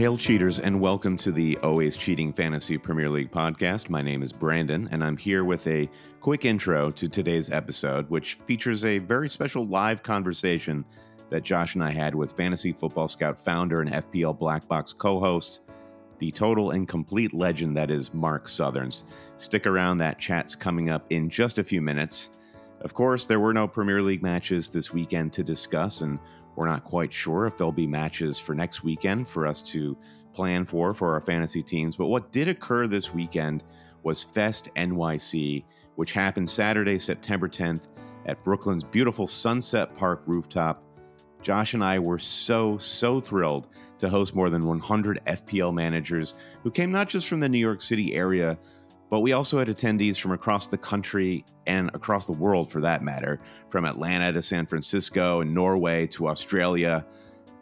Hail cheaters and welcome to the Always Cheating Fantasy Premier League podcast. My name is Brandon and I'm here with a quick intro to today's episode, which features a very special live conversation that Josh and I had with Fantasy Football Scout founder and FPL Black Box co host, the total and complete legend that is Mark Sutherns. Stick around, that chat's coming up in just a few minutes. Of course, there were no Premier League matches this weekend to discuss, and we're not quite sure if there'll be matches for next weekend for us to plan for for our fantasy teams. But what did occur this weekend was Fest NYC, which happened Saturday, September 10th at Brooklyn's beautiful Sunset Park rooftop. Josh and I were so, so thrilled to host more than 100 FPL managers who came not just from the New York City area, but we also had attendees from across the country and across the world for that matter, from Atlanta to San Francisco and Norway to Australia.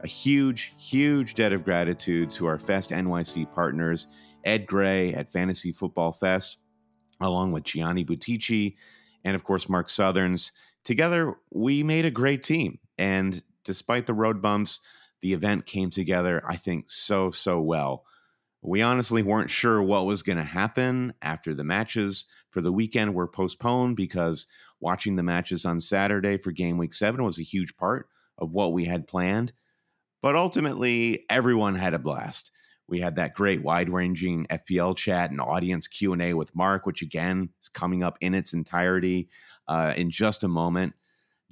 A huge, huge debt of gratitude to our Fest NYC partners, Ed Gray at Fantasy Football Fest, along with Gianni Buttici, and of course, Mark Sutherns. Together, we made a great team. And despite the road bumps, the event came together, I think, so, so well. We honestly weren't sure what was going to happen after the matches for the weekend were postponed because watching the matches on Saturday for game week 7 was a huge part of what we had planned. But ultimately, everyone had a blast. We had that great wide-ranging FPL chat and audience Q&A with Mark, which again is coming up in its entirety uh, in just a moment.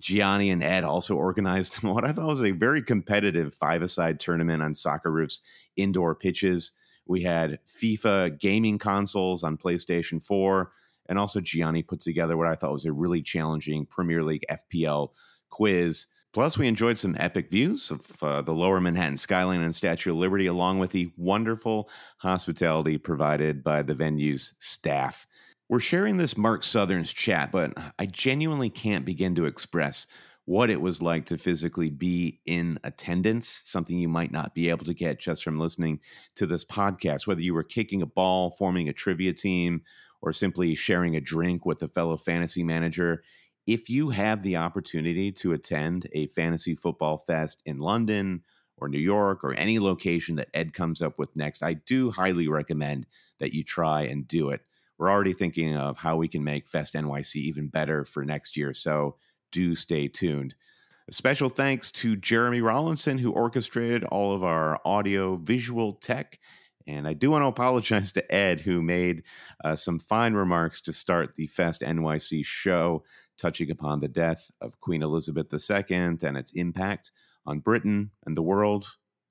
Gianni and Ed also organized what I thought was a very competitive five-a-side tournament on Soccer Roof's indoor pitches. We had FIFA gaming consoles on PlayStation 4, and also Gianni put together what I thought was a really challenging Premier League FPL quiz. Plus, we enjoyed some epic views of uh, the lower Manhattan skyline and Statue of Liberty, along with the wonderful hospitality provided by the venue's staff. We're sharing this Mark Sutherns chat, but I genuinely can't begin to express what it was like to physically be in attendance, something you might not be able to get just from listening to this podcast, whether you were kicking a ball, forming a trivia team, or simply sharing a drink with a fellow fantasy manager. If you have the opportunity to attend a fantasy football fest in London or New York or any location that Ed comes up with next, I do highly recommend that you try and do it. We're already thinking of how we can make Fest NYC even better for next year. So do stay tuned. A special thanks to Jeremy Rollinson, who orchestrated all of our audio visual tech. And I do want to apologize to Ed, who made uh, some fine remarks to start the Fest NYC show, touching upon the death of Queen Elizabeth II and its impact on Britain and the world.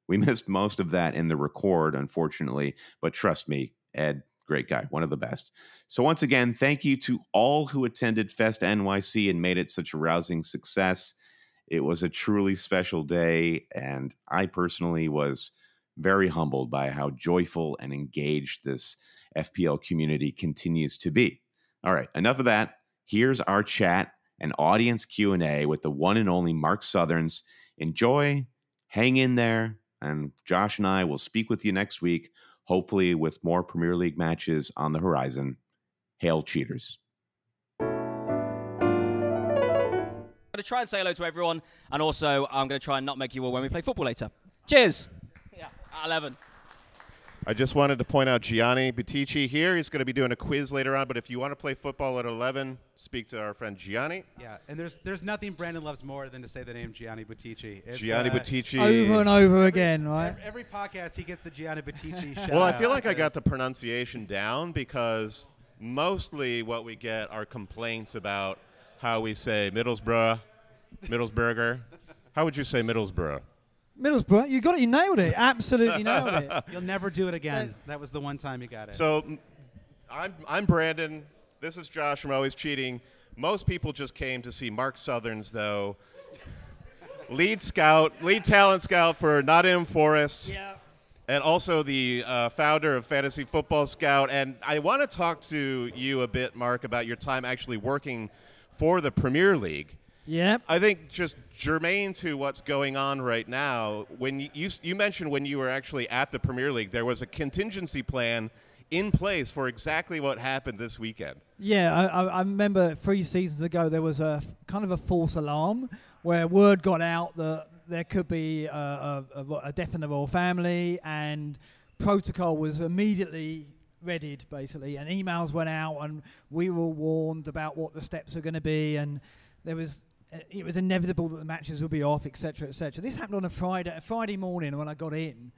We missed most of that in the record, unfortunately, but trust me, Ed, great guy, one of the best. So, once again, thank you to all who attended Fest NYC and made it such a rousing success. It was a truly special day, and I personally was very humbled by how joyful and engaged this FPL community continues to be. All right, enough of that. Here's our chat and audience Q&A with the one and only Mark Sutherns. Enjoy, hang in there, and Josh and I will speak with you next week hopefully with more Premier League matches on the horizon. Hail cheaters. I'm going to try and say hello to everyone, and also I'm going to try and not make you all when we play football later. Cheers. Yeah, at 11. I just wanted to point out Gianni Buttici here. He's going to be doing a quiz later on, but if you want to play football at 11, speak to our friend Gianni. Yeah, and there's there's nothing Brandon loves more than to say the name Gianni Buttici. It's, Gianni uh, Buttici. over and over again, right? Every, every podcast he gets the Gianni Buttici shout Well, I feel like I got the pronunciation down because mostly what we get are complaints about how we say Middlesbrough, Middlesburger. How would you say Middlesbrough? Middlesbrough, you got it. You nailed it. Absolutely nailed it. You'll never do it again. That was the one time you got it. So, m- I'm I'm Brandon. This is Josh from Always Cheating. Most people just came to see Mark Sutherns, though. lead scout, lead talent scout for Nottingham Forest. Yeah. and also the uh, founder of Fantasy Football Scout. And I want to talk to you a bit, Mark, about your time actually working for the Premier League. Yep. I think just germane to what's going on right now, when you, you, you mentioned when you were actually at the Premier League, there was a contingency plan in place for exactly what happened this weekend. Yeah, I, I, remember three seasons ago there was a kind of a false alarm where word got out that there could be a, a, a, a death in the royal family, and protocol was immediately readied, basically, and emails went out, and we were warned about what the steps are going to be, and there was. It was inevitable that the matches would be off, etc., etc. This happened on a Friday, a Friday morning when I got in.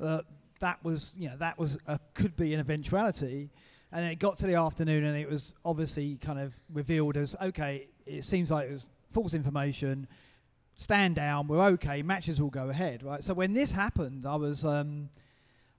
Uh, that was, you know, that was a, could be an eventuality, and then it got to the afternoon, and it was obviously kind of revealed as okay. It seems like it was false information. Stand down. We're okay. Matches will go ahead, right? So when this happened, I was, um,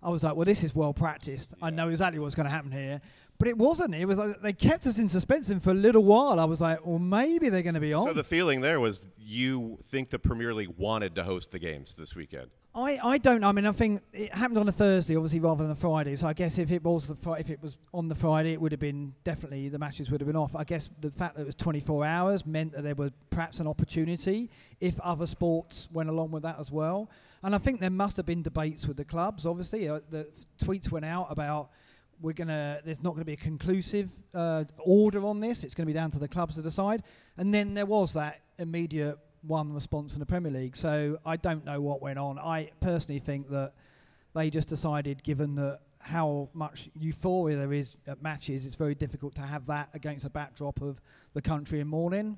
I was like, well, this is well practiced. I know exactly what's going to happen here. But it wasn't. It was like they kept us in suspense, and for a little while, I was like, well, maybe they're going to be on. So the feeling there was you think the Premier League wanted to host the games this weekend. I, I don't know. I mean, I think it happened on a Thursday, obviously, rather than a Friday. So I guess if it was the fri- if it was on the Friday, it would have been definitely the matches would have been off. I guess the fact that it was 24 hours meant that there was perhaps an opportunity if other sports went along with that as well. And I think there must have been debates with the clubs. Obviously, uh, the tweets went out about we're gonna. There's not going to be a conclusive uh, order on this. It's going to be down to the clubs to decide. And then there was that immediate one response from the Premier League. So I don't know what went on. I personally think that they just decided, given that how much euphoria there is at matches, it's very difficult to have that against a backdrop of the country in mourning.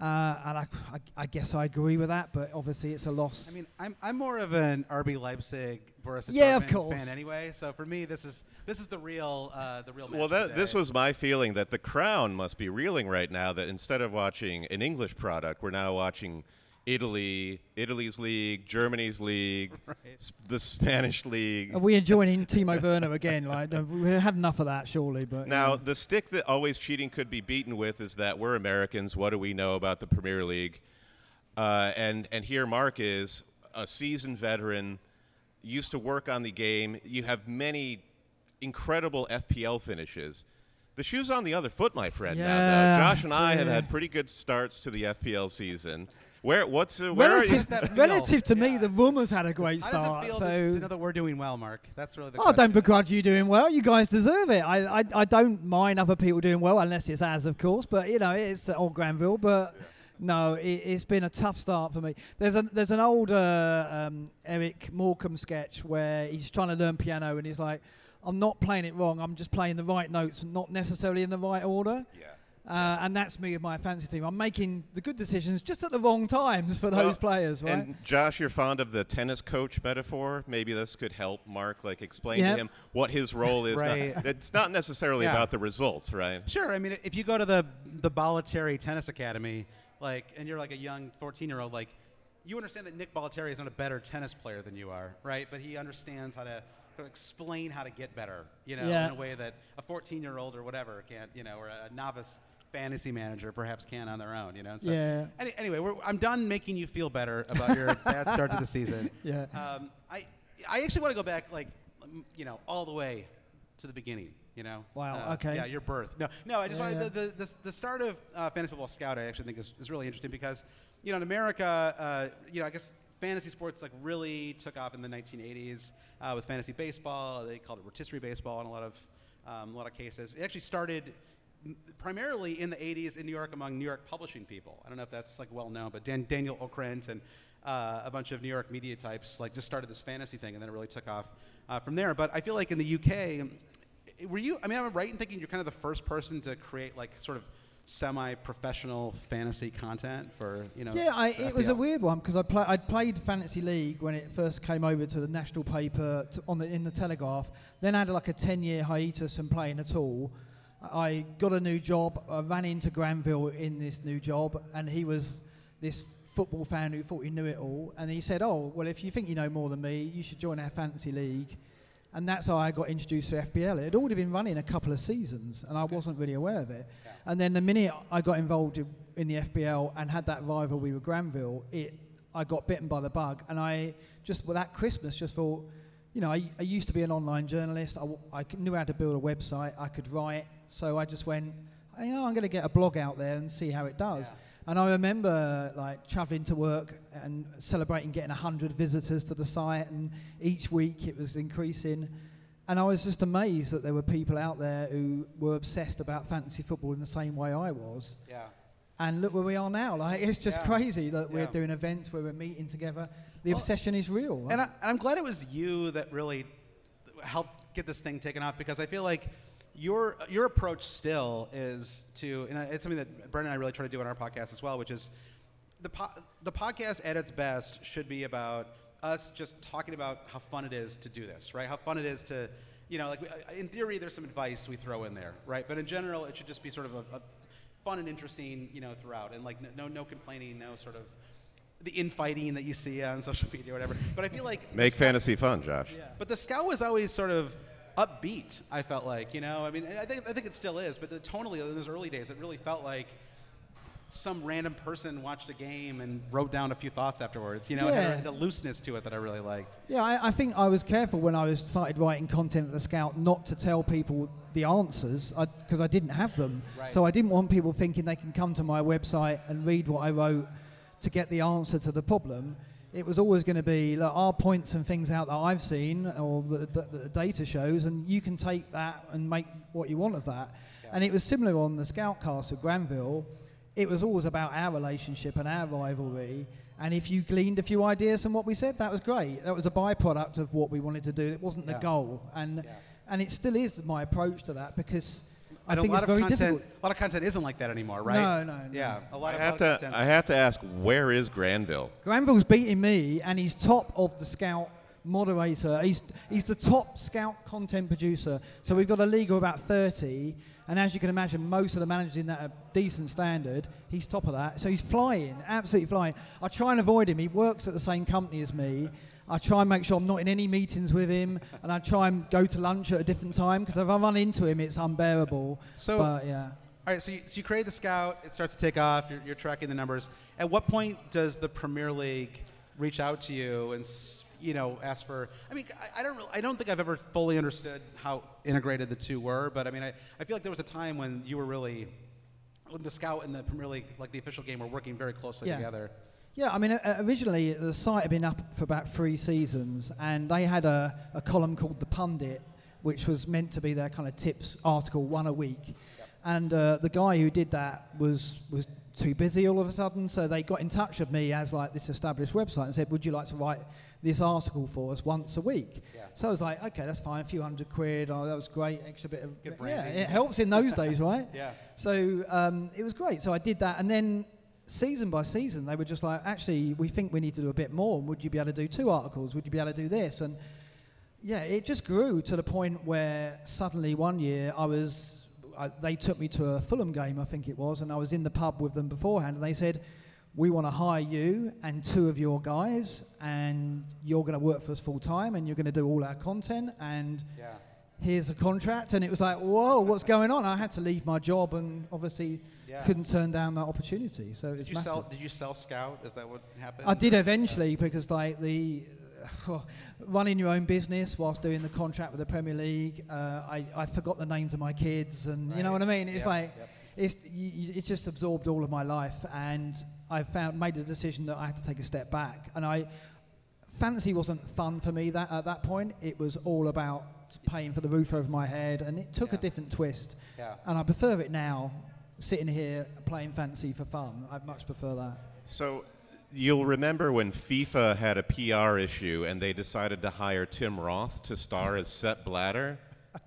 Uh, and I, I, I guess I agree with that, but obviously it's a loss. I mean, I'm, I'm more of an RB Leipzig Borussia Yeah, of course. fan anyway. So for me, this is this is the real uh, the real. Well, match of that, the this was my feeling that the crown must be reeling right now. That instead of watching an English product, we're now watching Italy, Italy's league, Germany's league, s- the Spanish league. Are we enjoying Timo Werner again? Like we had enough of that, surely. But Now, yeah. the stick that always cheating could be beaten with is that we're Americans. What do we know about the Premier League? Uh, and and here, Mark is a seasoned veteran, used to work on the game. You have many incredible FPL finishes. The shoe's on the other foot, my friend. now, though. Josh and I have had pretty good starts to the FPL season. Where what's uh, where are you? relative, that feel? to me, Yeah. the Rumours had a great How does start. it feel so to, to know that we're doing well, Mark? That's really the. Oh, question. don't begrudge you doing well. You guys deserve it. I, I, I don't mind other people doing well, unless it's as, of course. But you know, it's uh, old Granville. But no, it, it's been a tough start for me. There's a there's an old uh, um, Eric Morecambe sketch where he's trying to learn piano and he's like, "I'm not playing it wrong. I'm just playing the right notes, not necessarily in the right order." Yeah. Uh, and that's me with my fancy team. I'm making the good decisions just at the wrong times for those Well, players, right? And Josh, you're fond of the tennis coach metaphor. Maybe this could help Mark, like explain Yep. to him what his role is. Right. Not, it's not necessarily Yeah. about the results, right? Sure. I mean, if you go to the the Bollettieri Tennis Academy, like, and you're like a young 14 year old, like, you understand that Nick Bollettieri is not a better tennis player than you are, right? But he understands how to, how to explain how to get better, you know, Yeah. in a way that a 14 year old or whatever can't, you know, or a novice fantasy manager perhaps can on their own, you know. So Yeah. Any, anyway, we're, I'm done making you feel better about your bad start to the season. Yeah. Um, I I actually want to go back, like, you know, all the way to the beginning. You know. Wow, Uh, okay. Yeah, your birth. No, no. I just Yeah, wanted yeah. The, the, the the start of uh, fantasy football scout. I actually think is, is really interesting because, you know, in America, uh, you know, I guess fantasy sports like really took off in the 1980s uh, with fantasy baseball. They called it rotisserie baseball in a lot of um, a lot of cases. It actually started primarily in the 80s in New York among New York publishing people. I don't know if that's like well known, but Dan, Daniel Okrent and uh, a bunch of New York media types like just started this fantasy thing, and then it really took off uh, from there. But I feel like in the UK, were you? I mean, I'm right in thinking you're kind of the first person to create like sort of semi-professional fantasy content for you know. Yeah, I, it was a weird one because I play, I'd played fantasy league when it first came over to the national paper to, on the in the Telegraph. Then I had like a ten year hiatus and playing at all. I got a new job. I ran into Granville in this new job, and he was this football fan who thought he knew it all, and he said, "Oh, well, if you think you know more than me, you should join our fantasy league." And that's how I got introduced to FPL. It had already been running a couple of seasons, and I wasn't really aware of it. And then the minute I got involved in, the FPL and had that rivalry with Granville, it I got bitten by the bug, and I just well, that Christmas just thought, you know, I, I used to be an online journalist. I knew how to build a website. I could write, so I just went, you know, I'm going to get a blog out there and see how it does. And I remember like traveling to work and celebrating getting 100 visitors to the site, and each week it was increasing. And I was just amazed that there were people out there who were obsessed about fantasy football in the same way I was. Yeah. And look where we are now. Like it's just Yeah. crazy that we're doing events where we're meeting together. The Well, obsession is real. And, I, and I'm glad it was you that really helped get this thing taken off because I feel like your your approach still is to, and it's something that Brendan and I really try to do on our podcast as well, which is the po- the podcast at its best should be about us just talking about how fun it is to do this, right? How fun it is to, you know, like uh, in theory, there's some advice we throw in there, right? But in general, it should just be sort of a, a fun and interesting, you know, throughout, and like no no complaining, no sort of the infighting that you see on social media or whatever. But I feel like Make Scout- fantasy fun, Josh. But the scout was always sort of upbeat. I felt like, you know, I mean, I think I think it still is. But the tonally in those early days, it really felt like some random person watched a game and wrote down a few thoughts afterwards. You know, it had Yeah. the looseness to it that I really liked. Yeah, I, I think I was careful when I was started writing content for the Scout not to tell people the answers because I, didn't have them. Right. So I didn't want people thinking they can come to my website and read what I wrote to get the answer to the problem. It was always going to be like, our points and things out that I've seen or the, the, the data shows, and you can take that and make what you want of that. And it was similar on the Scoutcast of Granville. It was always about our relationship and our rivalry. And if you gleaned a few ideas from what we said, that was great. That was a byproduct of what we wanted to do. It wasn't the goal. And Yeah. and it still is my approach to that because I And think a lot it's of very content, difficult. a lot of content isn't like that anymore, right? No, no, no. Yeah, a lot I of have a to. of I have to ask, where is Granville? Granville's beating me, and he's top of the Scout moderator. He's he's the top Scout content producer. So we've got a league of about 30, and as you can imagine, most of the managers in that are decent standard. He's top of that, so he's flying, absolutely flying. I try and avoid him. He works at the same company as me. I try and make sure I'm not in any meetings with him, and I try and go to lunch at a different time because if I run into him, it's unbearable. So- but yeah. All right, so you, so you create the scout, it starts to take off, you're, you're tracking the numbers. At what point does the Premier League reach out to you and you know ask for? I mean, I, I don't really, I don't think I've ever fully understood how integrated the two were, but I mean, I, I feel like there was a time when you were really when the scout and the Premier League, like the official game, were working very closely Yeah. together. Yeah, I mean, uh, originally the site had been up for about three seasons, and they had a, a column called The Pundit, which was meant to be their kind of tips article, one a week. And uh, the guy who did that was, was too busy all of a sudden, so they got in touch with me as like this established website and said, Would you like to write this article for us once a week? Yeah. So I was like, Okay, that's fine, a few hundred quid, oh, that was great, extra bit of. Good yeah, it helps in those days, right? Yeah. So um, it was great. So I did that, and then season by season, they were just like, actually, we think we need to do a bit more. Would you be able to do two articles? Would you be able to do this? And yeah, it just grew to the point where suddenly one year I was, I, they took me to a Fulham game, I think it was, and I was in the pub with them beforehand, and they said, we want to hire you and two of your guys, and you're going to work for us full time, and you're going to do all our content, and Yeah. Here's a contract and it was like whoa what's going on i had to leave my job and obviously Yeah. couldn't turn down that opportunity so Did it's you massive. sell? Did you sell Scout? Is that what happened? i did eventually because like the running your own business whilst doing the contract with the premier league uh, I, I forgot the names of my kids and you know what i mean it's Yep, like yep. it's you- it's just absorbed all of my life and i found made a decision that i had to take a step back and i fantasy wasn't fun for me that at that point. It was all about paying for the roof over my head, and it took a different twist. Yeah. And I prefer it now, sitting here playing fancy for fun. I much prefer that. So you'll remember when FIFA had a PR issue and they decided to hire Tim Roth to star as Sepp Blatter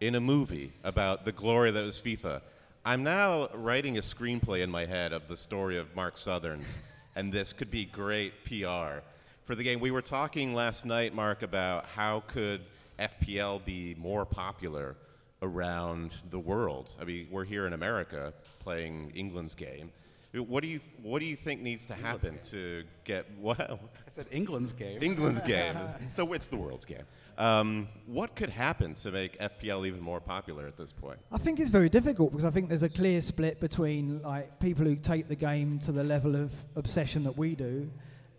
in a movie about the glory that was FIFA. I'm now writing a screenplay in my head of the story of Mark Sutherns, and this could be great PR for the game. We were talking last night, Mark, about how could FPL be more popular around the world. I mean, we're here in America playing England's game. What do you What do you think needs to happen to get well? I said England's game. England's game. the, it's the world's game. Um, what could happen to make FPL even more popular at this point? I think it's very difficult because I think there's a clear split between like people who take the game to the level of obsession that we do,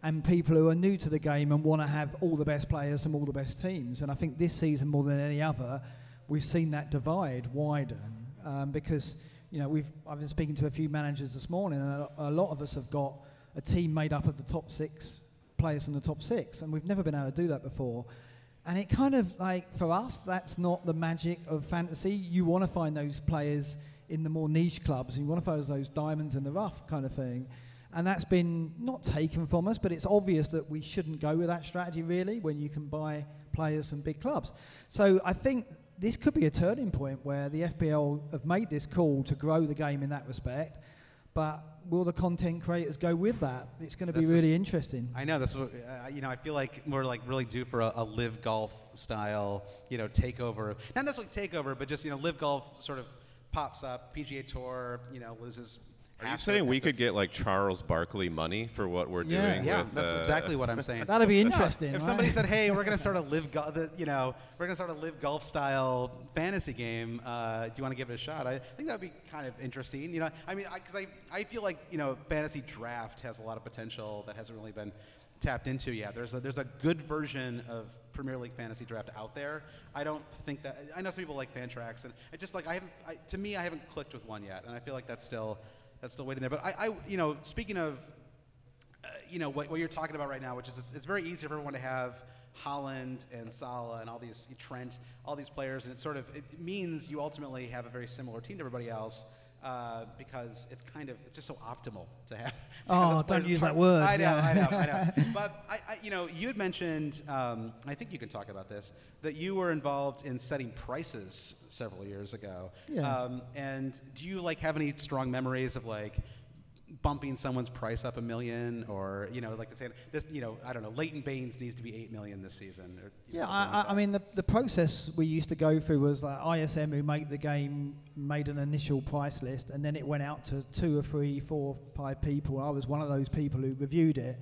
and people who are new to the game and want to have all the best players from all the best teams. And I think this season more than any other, we've seen that divide widen um, because you know we've I've been speaking to a few managers this morning, and a, a lot of us have got a team made up of the top six players from the top six, and we've never been able to do that before. And it kind of like for us, that's not the magic of fantasy. You want to find those players in the more niche clubs, and you want to find those diamonds in the rough kind of thing. And that's been not taken from us, but it's obvious that we shouldn't go with that strategy really when you can buy players from big clubs. So I think this could be a turning point where the FPL have made this call to grow the game in that respect. But will the content creators go with that? It's going to be This really is- interesting. I know that's what uh, you know. I feel like we're like really due for a, a live golf style, you know, takeover. Not necessarily takeover, but just you know, live golf sort of pops up. PGA Tour, you know, loses. Are you half saying we could get like Charles Barkley money for what we're Yeah. doing? Yeah, with, that's uh, exactly what I'm saying. That'd be Yeah, interesting, If right? somebody said, "Hey, we're going to start a live, go- the, you know, we're going to start a live golf style fantasy game. Uh, do you want to give it a shot?" I think that would be kind of interesting. You know, I mean, because I, I, feel like you know, fantasy draft has a lot of potential that hasn't really been tapped into yet. There's a, there's a good version of Premier League fantasy draft out there. I don't think that I know some people like Fantrax, and it just like I haven't. I, to me, I haven't clicked with one yet, and I feel like that's still that's still waiting there. But I, I you know, speaking of uh, you know what, what you're talking about right now, which is it's, it's very easy for everyone to have Haaland and Salah and all these Trent, all these players, and it sort of it means you ultimately have a very similar team to everybody else. Uh, because it's kind of it's just so optimal to have. To Oh, players. don't use that word, I know, yeah. I know, I know. But I, I, you know, you had mentioned. Um, I think you can talk about this. That you were involved in setting prices several years ago. Yeah. Um, and do you like have any strong memories of like bumping someone's price up a million, or you know, like I saying this, you know, I don't know, Leighton Baines needs to be eight million this season. Or, you know, Yeah, I, like I, I mean, the, the process we used to go through was like ISM, who make the game, made an initial price list, and then it went out to two or three, four, five people. I was one of those people who reviewed it,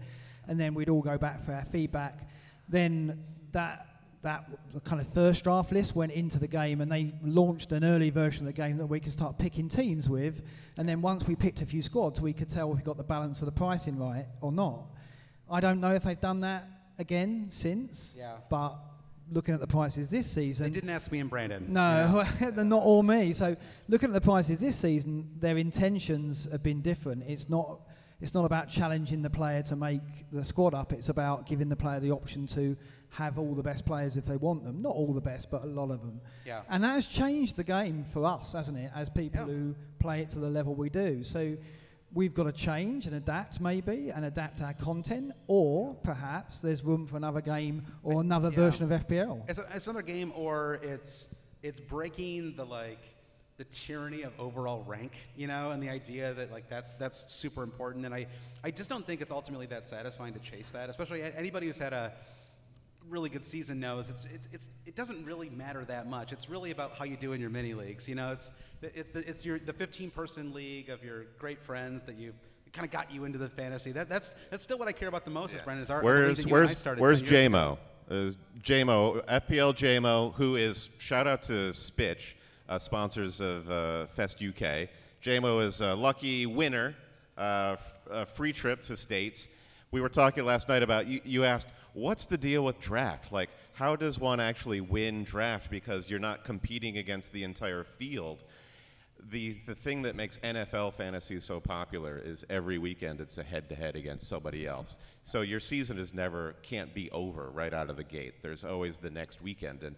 and then we'd all go back for our feedback. Then that that kind of first draft list went into the game, and they launched an early version of the game that we could start picking teams with. And then once we picked a few squads, we could tell if we got the balance of the pricing right or not. I don't know if they've done that again since. Yeah. But looking at the prices this season, they didn't ask me and Brandon. no, they're not all me. So looking at the prices this season, their intentions have been different. It's not. It's not about challenging the player to make the squad up. It's about giving the player the option to have all the best players if they want them. Not all the best, but a lot of them. Yeah. And that has changed the game for us, hasn't it? As people Yeah. who play it to the level we do. So we've got to change and adapt, maybe, and adapt our content, or perhaps there's room for another game or another yeah. version of FPL. It's, a, it's another game, or it's it's breaking the like the tyranny of overall rank, you know, and the idea that like that's that's super important. And I I just don't think it's ultimately that satisfying to chase that, especially anybody who's had a really good season knows it's, it's, it's it doesn't really matter that much. It's really about how you do in your mini leagues. You know, it's it's the, it's your the 15 person league of your great friends that you kind of got you into the fantasy. That that's that's still what I care about the most. Is Brendan is our Where's that you and I where's started where's 10. JMO? Is JMO FPL JMO, who is shout out to Spitch, uh, sponsors of uh, Fest UK. JMO is a lucky winner, uh, f- a free trip to states. We were talking last night about you. You asked, "What's the deal with draft? Like, how does one actually win draft because you're not competing against the entire field?" the the thing that makes NFL fantasy so popular is every weekend it's a head to head against somebody else. So your season is never can't be over right out of the gate. There's always the next weekend, and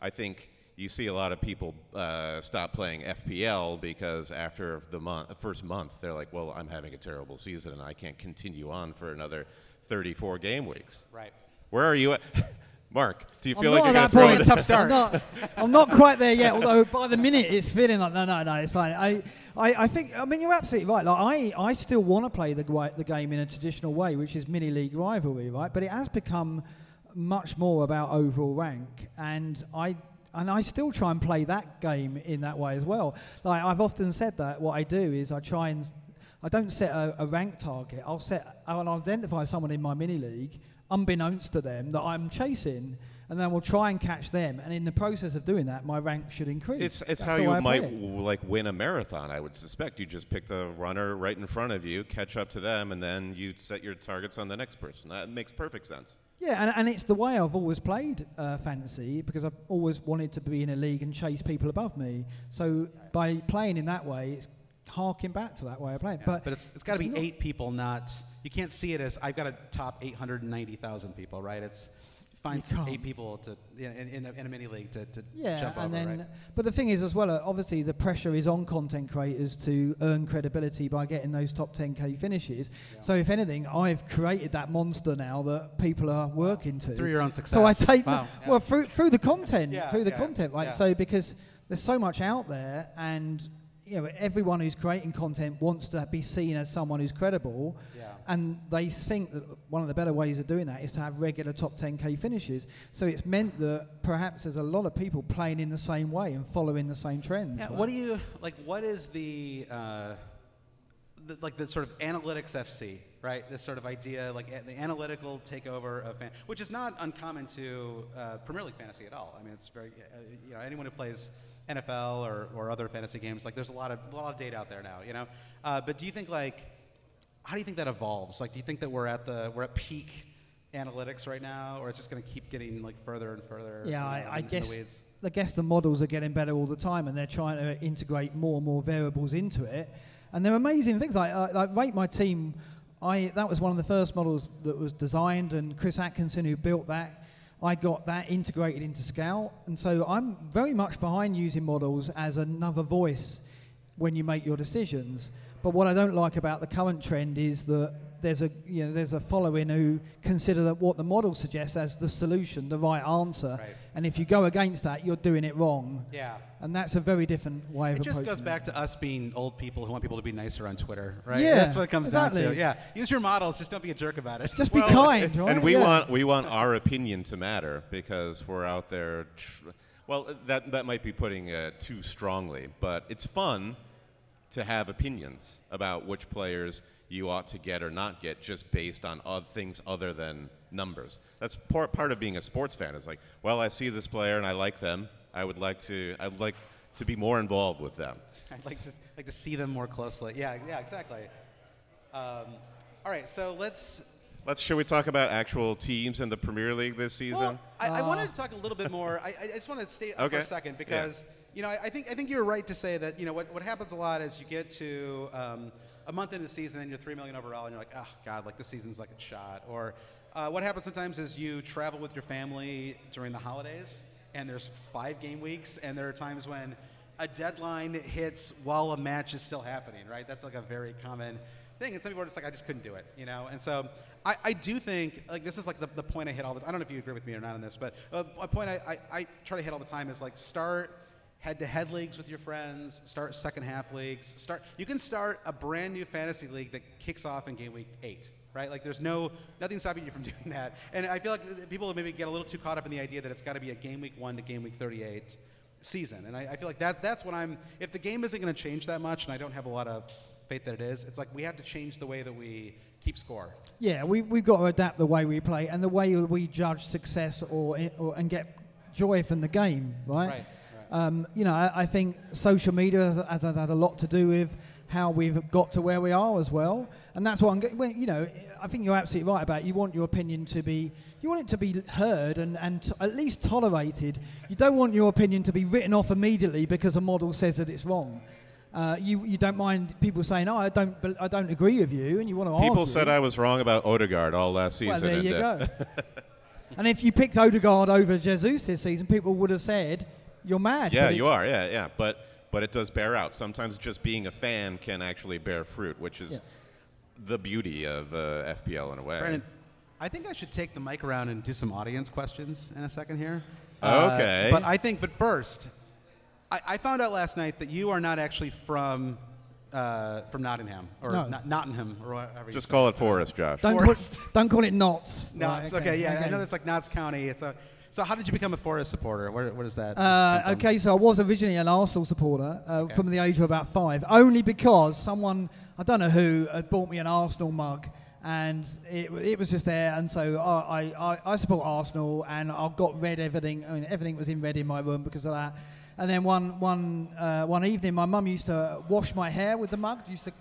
I think you see a lot of people uh, stop playing FPL because after the month, first month, they're like, "Well, I'm having a terrible season, and I can't continue on for another 34 game weeks." Right. Where are you at? Mark, do you I'm feel not like you're at going that to point. Tough start. I'm not, I'm not quite there yet. Although by the minute it's feeling like no, no, no, it's fine. I, I, I think. I mean, you're absolutely right. Like I, I still want to play the the game in a traditional way, which is mini league rivalry, right? But it has become much more about overall rank, and I. And I still try and play that game in that way as well. Like I've often said that what I do is I try and I don't set a, a rank target. I'll set, I'll identify someone in my mini league, unbeknownst to them, that I'm chasing, and then we'll try and catch them. And in the process of doing that, my rank should increase. It's, it's That's how you way I play might it. like win a marathon. I would suspect you just pick the runner right in front of you, catch up to them, and then you set your targets on the next person. That makes perfect sense. Yeah, and, and it's the way I've always played uh, fantasy because I've always wanted to be in a league and chase people above me. So by playing in that way, it's harking back to that way of playing. Yeah, but but it's it's got to be eight people, not you can't see it as I've got a top 890,000 people, right? It's find eight people to in, in, in, a, in a mini league to, to Yeah, jump and over, then, right? but the thing is as well, uh, obviously the pressure is on content creators to earn credibility by getting those top 10k finishes. So if anything, I've created that monster now that people are working to. Through your own success. So I take Wow, the, yeah. well through through the content, Yeah, through the yeah, content, right? yeah. So because there's so much out there, and you know everyone who's creating content wants to be seen as someone who's credible. And they think that one of the better ways of doing that is to have regular top 10k finishes. So it's meant that perhaps there's a lot of people playing in the same way and following the same trends. Yeah, right? what do you like? What is the, uh, the like the sort of analytics FC, right? This sort of idea, like a- the analytical takeover of fan, which is not uncommon to uh, Premier League fantasy at all. I mean, it's very uh, you know anyone who plays NFL or, or other fantasy games, like there's a lot of a lot of data out there now, you know. Uh, but do you think like how do you think that evolves? Like, do you think that we're at the we're at peak analytics right now, or it's just going to keep getting like further and further? Yeah, you I, know, I in- in guess. the weeds? I guess the models are getting better all the time, and they're trying to integrate more and more variables into it. And they're amazing things. Like, uh, like rate my team. I that was one of the first models that was designed, and Chris Atkinson, who built that, I got that integrated into Scout. And so I'm very much behind using models as another voice when you make your decisions. But what I don't like about the current trend is that there's a you know there's a following who consider that what the model suggests as the solution, the right answer, Right. and if you go against that, you're doing it wrong. Yeah. And that's a very different way of It just approaching goes back to us being old people who want people to be nicer on Twitter, right? Yeah, That's what it comes down to. Yeah. Use your models, just don't be a jerk about it. Just be kind, right? And we Yeah. want we want our opinion to matter because we're out there. Tr- well, that that might be putting it too strongly, but it's fun to have opinions about which players you ought to get or not get just based on oth- things other than numbers. That's part part of being a sports fan. Is like, well, I see this player and I like them. I would like to. I would like to be more involved with them. I'd like to like to see them more closely. Yeah, yeah, exactly. Um, all right, so let's. Let's. Should we talk about actual teams in the Premier League this season? Well, I, I wanted to talk a little bit more. I, I just want to stay up for a second because you know I, I think I think you're right to say that you know what, what happens a lot is you get to um, a month into the season and you're three million overall and you're like oh god like the season's like a shot. Or uh, what happens sometimes is you travel with your family during the holidays and there's five game weeks and there are times when a deadline hits while a match is still happening right? That's like a very common thing and some people are just like i just couldn't do it you know? And so i, I do think like this is like the, the point i hit all the i don't know if you agree with me or not on this but uh, a point I, I, I try to hit all the time is like start head-to-head leagues with your friends start second half leagues start you can start a brand new fantasy league that kicks off in game week eight right? Like there's no nothing stopping you from doing that. And i feel like people maybe get a little too caught up in the idea that it's got to be a game week one to game week 38 season. And I, I feel like that that's what i'm if the game isn't going to change that much and i don't have a lot of faith that it is it's like we have to change the way that we keep score. Yeah, we, we've got to adapt the way we play and the way we judge success or, or and get joy from the game, right? Right, Um, you know, I, I think social media has, has had a lot to do with how we've got to where we are as well, and that's what I'm. get- Well, you know, I think you're absolutely right about. it. You want your opinion to be, you want it to be heard and and t- at least tolerated. You don't want your opinion to be written off immediately because a model says that it's wrong. Uh, you you don't mind people saying, "Oh, I don't, I don't agree with you," and you want to People argue. said I was wrong about Odegaard all last season. Well, there you uh, go. and if you picked Odegaard over Jesus this season, people would have said, "You're mad." Yeah, you are. Yeah, yeah. But but it does bear out. Sometimes just being a fan can actually bear fruit, which is Yeah. the beauty of uh, FPL in a way. Brandon, I think I should take the mic around and do some audience questions in a second here. Okay. Uh, but I think, but first, I, I found out last night that you are not actually from uh, from Nottingham or No. Not- Nottingham or whatever. you Just say. call it Forest, Josh. Don't, Forest. put, don't call it knots. Knots. Right, okay. yeah. I know there's like Notts County. It's a. So how did you become a Forest supporter? Where, where does that? Uh, okay, so I was originally an Arsenal supporter uh, from the age of about five, only because someone, I don't know who, had bought me an Arsenal mug. And it, it was just there, and so I, I, I support Arsenal, and I've got red everything. I mean, everything was in red in my room because of that. And then one, one, uh, one evening, my mum used to wash my hair with the mug. Used to,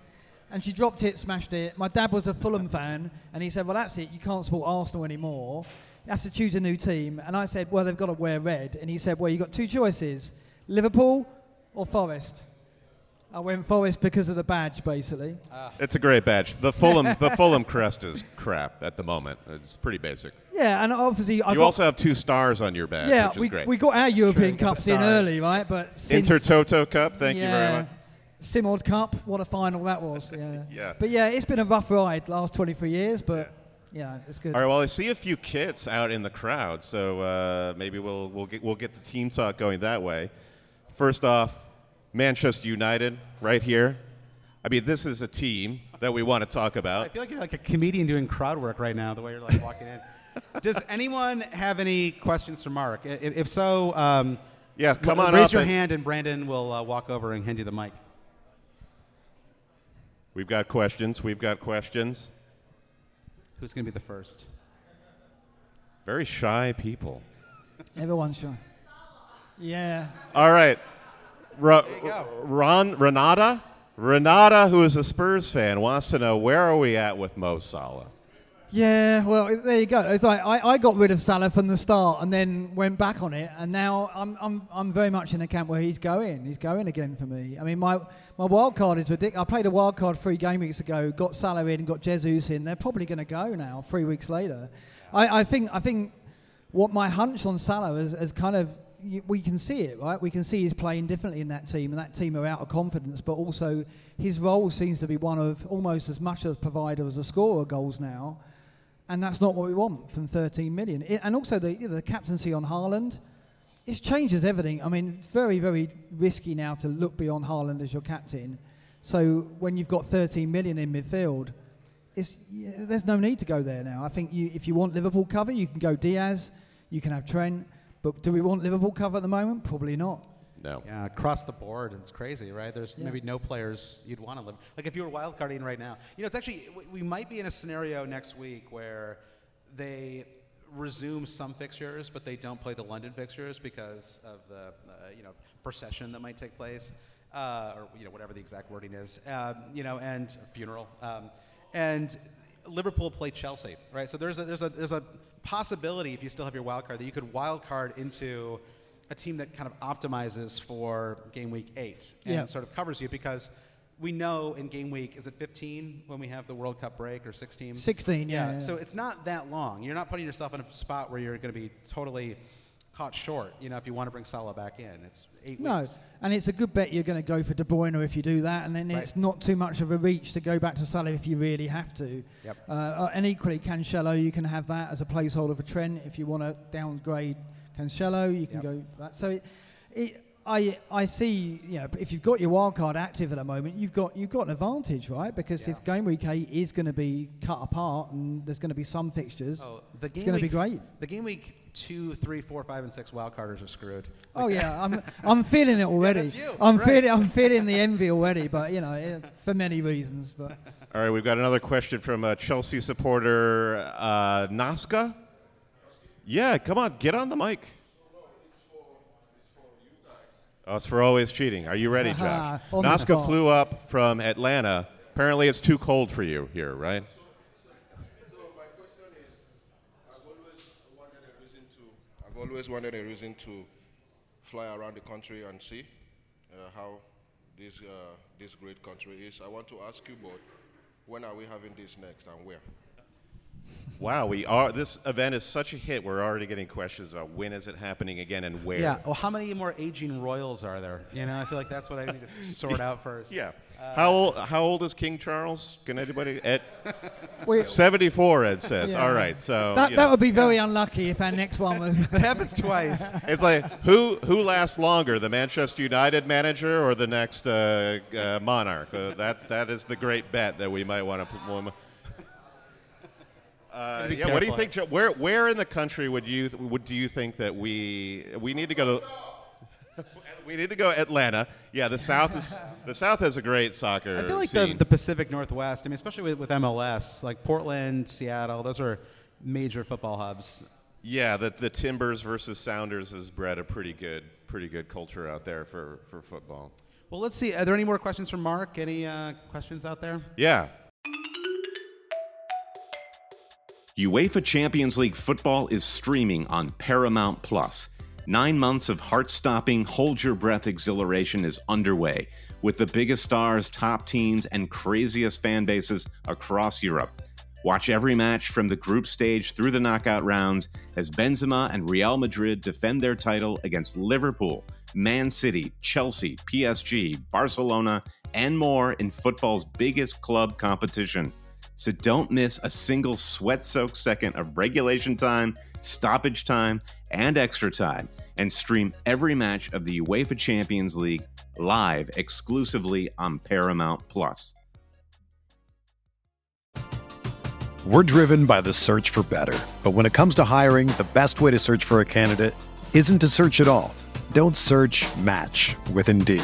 and she dropped it, smashed it. My dad was a Fulham fan, and he said, "Well, that's it. You can't support Arsenal anymore. You have to choose a new team." And I said, "Well, they've got to wear red." And he said, "Well, you have got two choices: Liverpool or Forest." I went Forest because of the badge, basically. Ah. It's a great badge. The Fulham the Fulham crest is crap at the moment. It's pretty basic. Yeah, and obviously I you got also have two stars on your badge, yeah which is we, great. we got our European got the Cups in early, right? But since, Intertoto Cup. Thank you very much. Simod Cup, what a final that was. Yeah. Yeah. But yeah, it's been a rough ride last 23 years, but yeah, it's good. All right. Well, I see a few kits out in the crowd, so uh, maybe we'll we'll get we'll get the team talk going that way. First off, Manchester United, right here. I mean, this is a team that we want to talk about. I feel like you're like a comedian doing crowd work right now. The way you're like walking in. Does anyone have any questions for Mark? If, if so, um, Yeah, come l- on raise up your and- hand, and Brandon will uh, walk over and hand you the mic. We've got questions. We've got questions. Who's going to be the first? Very shy people. Everyone's shy. Yeah. All right. Ra- go. Ron Renata? Renata, who is a Spurs fan, wants to know where are we at with Mo Salah? Yeah, well, there you go. It's like I, I got rid of Salah from the start and then went back on it, and now I'm, I'm, I'm very much in the camp where he's going. He's going again for me. I mean, my, my wild card is ridiculous. I played a wild card three game weeks ago, got Salah in, got Jesus in. They're probably going to go now, three weeks later. I, I think I think what my hunch on Salah is, is kind of we can see it, right? We can see he's playing differently in that team, and that team are out of confidence. But also, his role seems to be one of almost as much a provider as a scorer goals now, and that's not what we want from 13 million. It, and also the you know, the captaincy on Haaland, it changes everything. I mean, it's very very risky now to look beyond Haaland as your captain. So when you've got 13 million in midfield, yeah, there's no need to go there now. I think you, if you want Liverpool cover, you can go Diaz, you can have Trent. But do we want Liverpool cover at the moment? Probably not. No. Yeah, across the board, it's crazy, right? There's Yeah. maybe no players you'd want to live. Like if you were wildcarding right now, you know, it's actually we- we might be in a scenario next week where they resume some fixtures, but they don't play the London fixtures because of the uh, you know procession that might take place, uh, or you know whatever the exact wording is, um, you know, and funeral, um, and Liverpool play Chelsea, right? So there's a there's a there's a possibility if you still have your wild card that you could wild card into a team that kind of optimizes for game week eight and Yeah. sort of covers you because we know in game week is it 15 when we have the World Cup break or 16? 16, yeah, yeah. So it's not that long. You're not putting yourself in a spot where you're going to be totally caught short. You know, if you want to bring Salah back in, it's eight No, weeks. No, and it's a good bet you're going to go for De Bruyne if you do that, and then Right. it's not too much of a reach to go back to Salah if you really have to. Yep. Uh, uh, and equally, Cancelo, you can have that as a placeholder for Trent if you want to downgrade Cancelo. You can Yep. go that. So, it, it, I I see. You know, if you've got your wild card active at the moment, you've got you've got an advantage, right? Because Yeah. if game week eight is going to be cut apart and there's going to be some fixtures, Oh, the game it's going to be week- great. The game week two, three, four, five, and six wild carders are screwed. Oh yeah, I'm I'm feeling it already. that's you, I'm right. feeling I'm feeling the envy already, but you know, eh, for many reasons. But All right, we've got another question from a Chelsea supporter, uh, Nasca. Yeah, come on, get on the mic. Oh, it's for always cheating. Are you ready, Josh? Aha, on the Nasca flew up from Atlanta. Apparently, it's too cold for you here, right? So my question is, I've always wanted a reason to. I've always wanted a reason to fly around the country and see uh, how this uh, this great country is. I want to ask you both, when are we having this next and where? Wow, we are. This event is such a hit. We're already getting questions about when is it happening again and where. Yeah. Well, how many more aging royals are there? You know, I feel like that's what I need to sort out first. Yeah. how old? How old is King Charles? Can anybody? Ed, we, Seventy-four. Ed says. Yeah. All right. So that that know. would be very unlucky if our next one was. it happens twice. It's like who who lasts longer, the Manchester United manager or the next uh, uh, monarch? Uh, that that is the great bet that we might want to. Uh, be yeah, what do you think? Joe? Where where in the country would you would do you think that we we need to go to? we need to go Atlanta. Yeah, the South is the South has a great soccer I feel like the, the Pacific Northwest. I mean, especially with, with MLS, like Portland, Seattle. Those are major football hubs. yeah, the the Timbers versus Sounders has bred a pretty good pretty good culture out there for for football. Well, let's see. Are there any more questions from Mark? Any uh, questions out there? Yeah. UEFA Champions League football is streaming on Paramount Plus. Nine months of heart stopping, hold your breath exhilaration is underway, with the biggest stars, top teams, and craziest fan bases across Europe. Watch every match from the group stage through the knockout rounds as Benzema and Real Madrid defend their title against Liverpool, Man City, Chelsea, PSG, Barcelona, and more in football's biggest club competition. So don't miss a single sweat soaked second of regulation time, stoppage time, and extra time, and stream every match of the UEFA Champions League live exclusively on Paramount Plus. We're driven by the search for better. But when it comes to hiring, the best way to search for a candidate isn't to search at all. Don't search match with Indeed.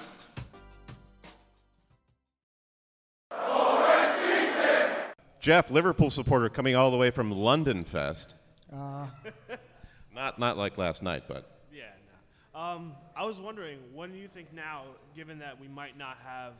Jeff, Liverpool supporter coming all the way from London Fest. Uh, Not not like last night, but Yeah, no. Um, I was wondering, when do you think now, given that we might not have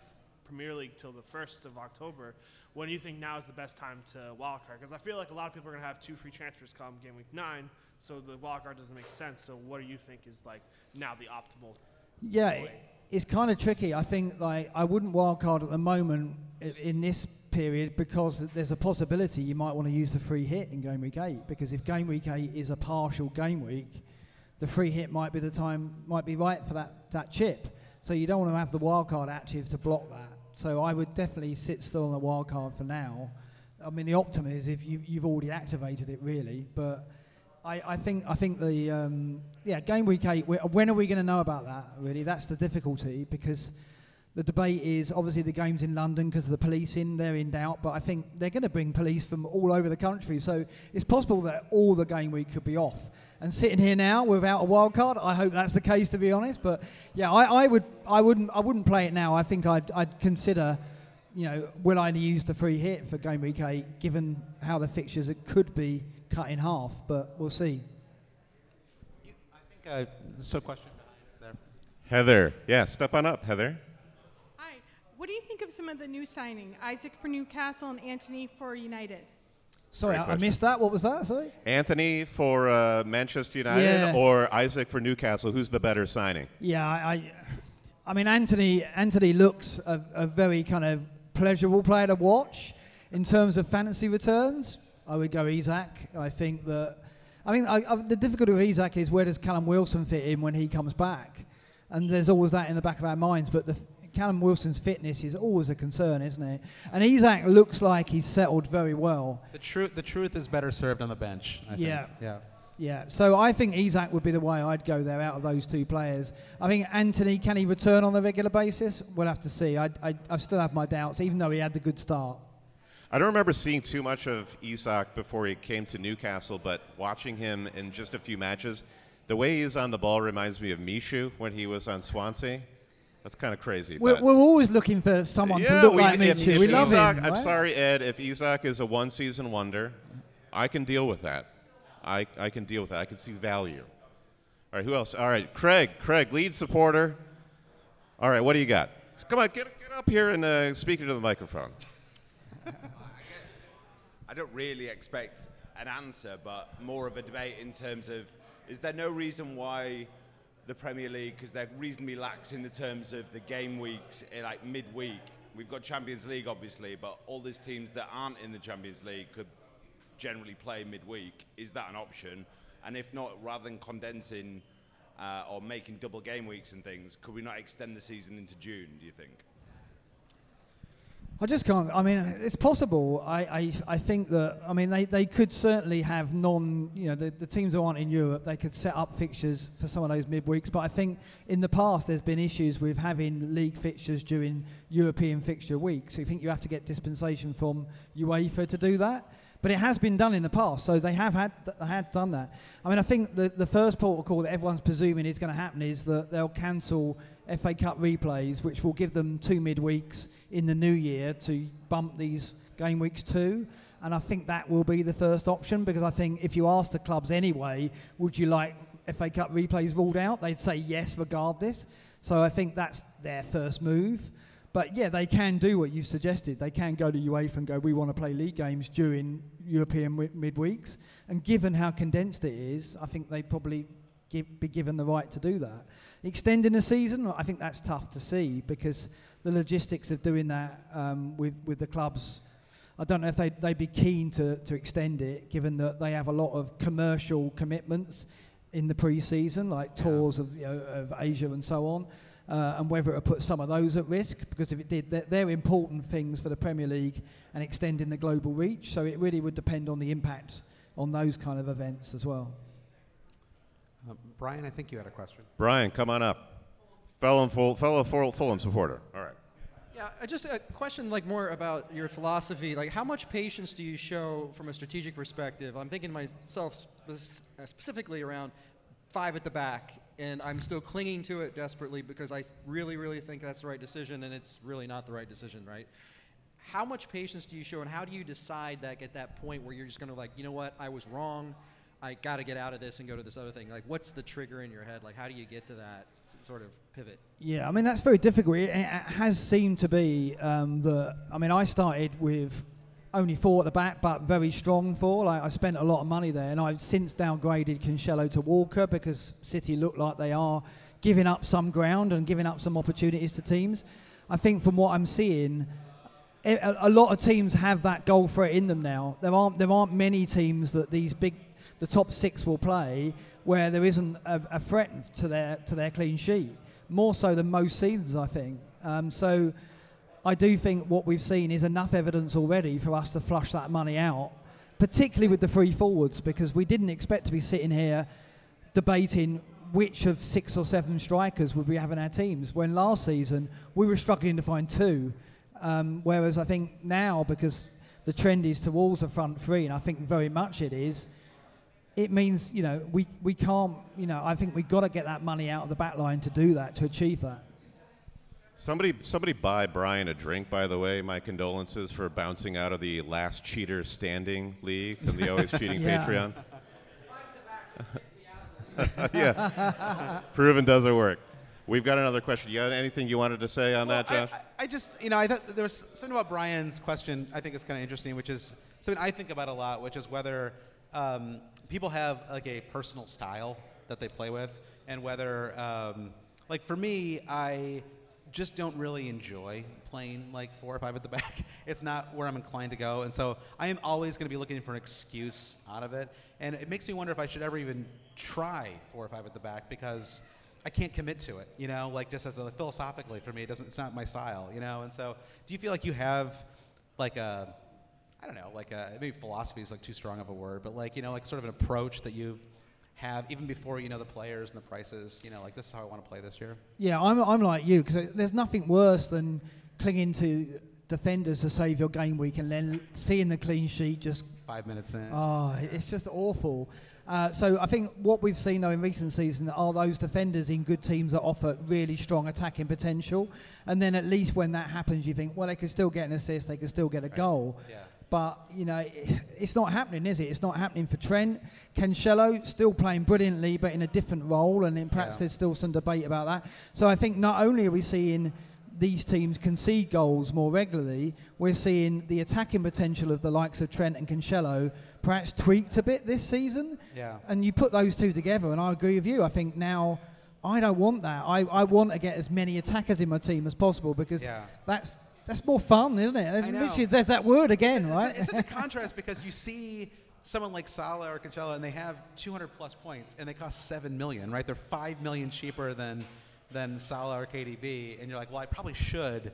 Premier League till the 1st of October, when do you think now is the best time to wildcard? Because I feel like a lot of people are going to have two free transfers come game week nine, so the wildcard doesn't make sense. So what do you think is like now the optimal? Yeah, it, it's kind of tricky. I think like I wouldn't wildcard at the moment in this period because there's a possibility you might want to use the free hit in game week eight because if game week eight is a partial game week, the free hit might be the time might be right for that that chip. So you don't want to have the wildcard active to block that. So I would definitely sit still on the wildcard for now. I mean the optimum is if you, you've already activated it really, but. I, I think I think the um, yeah game week eight. When are we going to know about that? Really, that's the difficulty because the debate is obviously the games in London because of the policing. They're in doubt, but I think they're going to bring police from all over the country. So it's possible that all the game week could be off. And sitting here now without a wild card, I hope that's the case to be honest. But yeah, I, I would I wouldn't I wouldn't play it now. I think I'd I'd consider. You know, will I use the free hit for game week eight, given how the fixtures it could be cut in half? But we'll see. I think uh, so. Question there. Heather, yeah, step on up, Heather. Hi. What do you think of some of the new signing? Isak for Newcastle and Antony for United. Sorry, I, I missed that. What was that? Sorry. Antony for uh, Manchester United Yeah. or Isak for Newcastle? Who's the better signing? Yeah, I, I, I mean Antony. Antony looks a, a very kind of pleasurable player to watch in terms of fantasy returns. I would go Isak. I think that. I mean, I, I, the difficulty with Isak is where does Callum Wilson fit in when he comes back, and there's always that in the back of our minds. But the, Callum Wilson's fitness is always a concern, isn't it? And Isak looks like he's settled very well. The truth, the truth is better served on the bench. I Yeah. Think. Yeah. Yeah, so I think Isak would be the way I'd go there out of those two players. I think Antony, can he return on a regular basis? We'll have to see. I, I, I still have my doubts, even though he had the good start. I don't remember seeing too much of Isak before he came to Newcastle, but watching him in just a few matches, the way he's on the ball reminds me of Michu when he was on Swansea. That's kind of crazy. We're, we're always looking for someone yeah, to look we, like if, Michu. if We love Isak, him. I'm right? sorry, Ed. If Isak is a one-season wonder, I can deal with that. I, I can deal with that. I can see value. All right, who else? All right, Craig. Craig, lead supporter. All right, what do you got? Come on, get, get up here and uh, speak into the microphone. I don't really expect an answer, but more of a debate in terms of is there no reason why the Premier League, because they're reasonably lax in the terms of the game weeks, eh, like midweek. We've got Champions League, obviously, but all these teams that aren't in the Champions League could generally play midweek. Is that an option? And if not, rather than condensing uh, or making double game weeks and things, could we not extend the season into June, do you think? I just can't. I mean, it's possible. I, I, I think that. I mean, they, they could certainly have non. You know, the, the teams who aren't in Europe, they could set up fixtures for some of those midweeks. But I think in the past there's been issues with having league fixtures during European fixture weeks. So you think you have to get dispensation from UEFA to do that. But it has been done in the past, so they have had th- had done that. I mean, I think the the first protocol that everyone's presuming is going to happen is that they'll cancel FA Cup replays, which will give them two midweeks in the new year to bump these game weeks to. And I think that will be the first option because I think if you ask the clubs anyway, would you like FA Cup replays ruled out? They'd say yes, regardless. So I think that's their first move. But yeah, they can do what you've suggested. They can go to UEFA and go, we want to play league games during European wi- midweeks. And given how condensed it is, I think they'd probably give, be given the right to do that. Extending the season, I think that's tough to see because the logistics of doing that um, with, with the clubs, I don't know if they'd, they'd be keen to, to extend it given that they have a lot of commercial commitments in the pre-season, like tours of, you know, of Asia and so on. Uh, and whether it would put some of those at risk, because if it did, they're, they're important things for the Premier League and extending the global reach. So it really would depend on the impact on those kind of events as well. Um, Brian, I think you had a question. Brian, come on up. Fellow, Ful- fellow Ful- Fulham supporter. All right. Yeah, uh, just a question like more about your philosophy. Like, how much patience do you show from a strategic perspective? I'm thinking myself spe- uh, specifically around five at the back, and I'm still clinging to it desperately because I really, really think that's the right decision, and it's really not the right decision, right? How much patience do you show, and how do you decide that at that point where you're just going to like, you know what, I was wrong, I got to get out of this and go to this other thing? Like, what's the trigger in your head? Like, how do you get to that sort of pivot? Yeah, I mean that's very difficult. It, it has seemed to be um, the. I mean, I started with only four at the back, but very strong four. Like I spent a lot of money there, and I've since downgraded Cancelo to Walker because City look like they are giving up some ground and giving up some opportunities to teams. I think from what I'm seeing, a, a lot of teams have that goal threat in them now. There aren't there aren't many teams that these big the top six will play where there isn't a, a threat to their to their clean sheet. More so than most seasons, I think. Um, so I do think what we've seen is enough evidence already for us to flush that money out, particularly with the free forwards, because we didn't expect to be sitting here debating which of six or seven strikers would we have in our teams. When last season we were struggling to find two, um, whereas I think now because the trend is towards the front three, and I think very much it is. It means you know we, we can't you know I think we've got to get that money out of the back line to do that to achieve that. Somebody, somebody buy Brian a drink, by the way. My condolences for bouncing out of the last cheater standing league and the always cheating Yeah. Patreon. yeah, proven doesn't work. We've got another question. You got anything you wanted to say on that, Well, Josh? I, I just, you know, I thought there was something about Brian's question I think is kind of interesting, which is something I think about a lot, which is whether um, people have like a personal style that they play with, and whether, um, like for me, I just don't really enjoy playing like four or five at the back. It's not where I'm inclined to go, and so I am always going to be looking for an excuse out of it, and it makes me wonder if I should ever even try four or five at the back because I can't commit to it, you know, like just as a philosophically for me, it doesn't, it's not my style, you know, and so do you feel like you have like a, I don't know, like a, maybe philosophy is like too strong of a word, but like, you know, like sort of an approach that you have even before you know the players and the prices, you know, like this is how I want to play this year? Yeah, I'm, I'm like you because there's nothing worse than clinging to defenders to save your game week and then seeing the clean sheet just Five minutes in. Oh, it's just awful. Uh, so I think what we've seen though in recent seasons are those defenders in good teams that offer really strong attacking potential, and then at least when that happens, you think, well, they can still get an assist, they can still get a goal. Yeah. But you know, it's not happening, is it? It's not happening for Trent. Cancelo still playing brilliantly, but in a different role, and in perhaps Yeah. there's still some debate about that. So I think not only are we seeing these teams concede goals more regularly, we're seeing the attacking potential of the likes of Trent and Cancelo perhaps tweaked a bit this season. Yeah. And you put those two together, and I agree with you. I think now I don't want that. I, I want to get as many attackers in my team as possible because Yeah. that's that's more fun, isn't it? I know. literally, there's that word again, it's, right? It's, it's such a contrast because you see someone like Salah or Cancelo, and they have 200 plus points, and they cost seven million, right? They're five million cheaper than than Salah or KDB, and you're like, well, I probably should.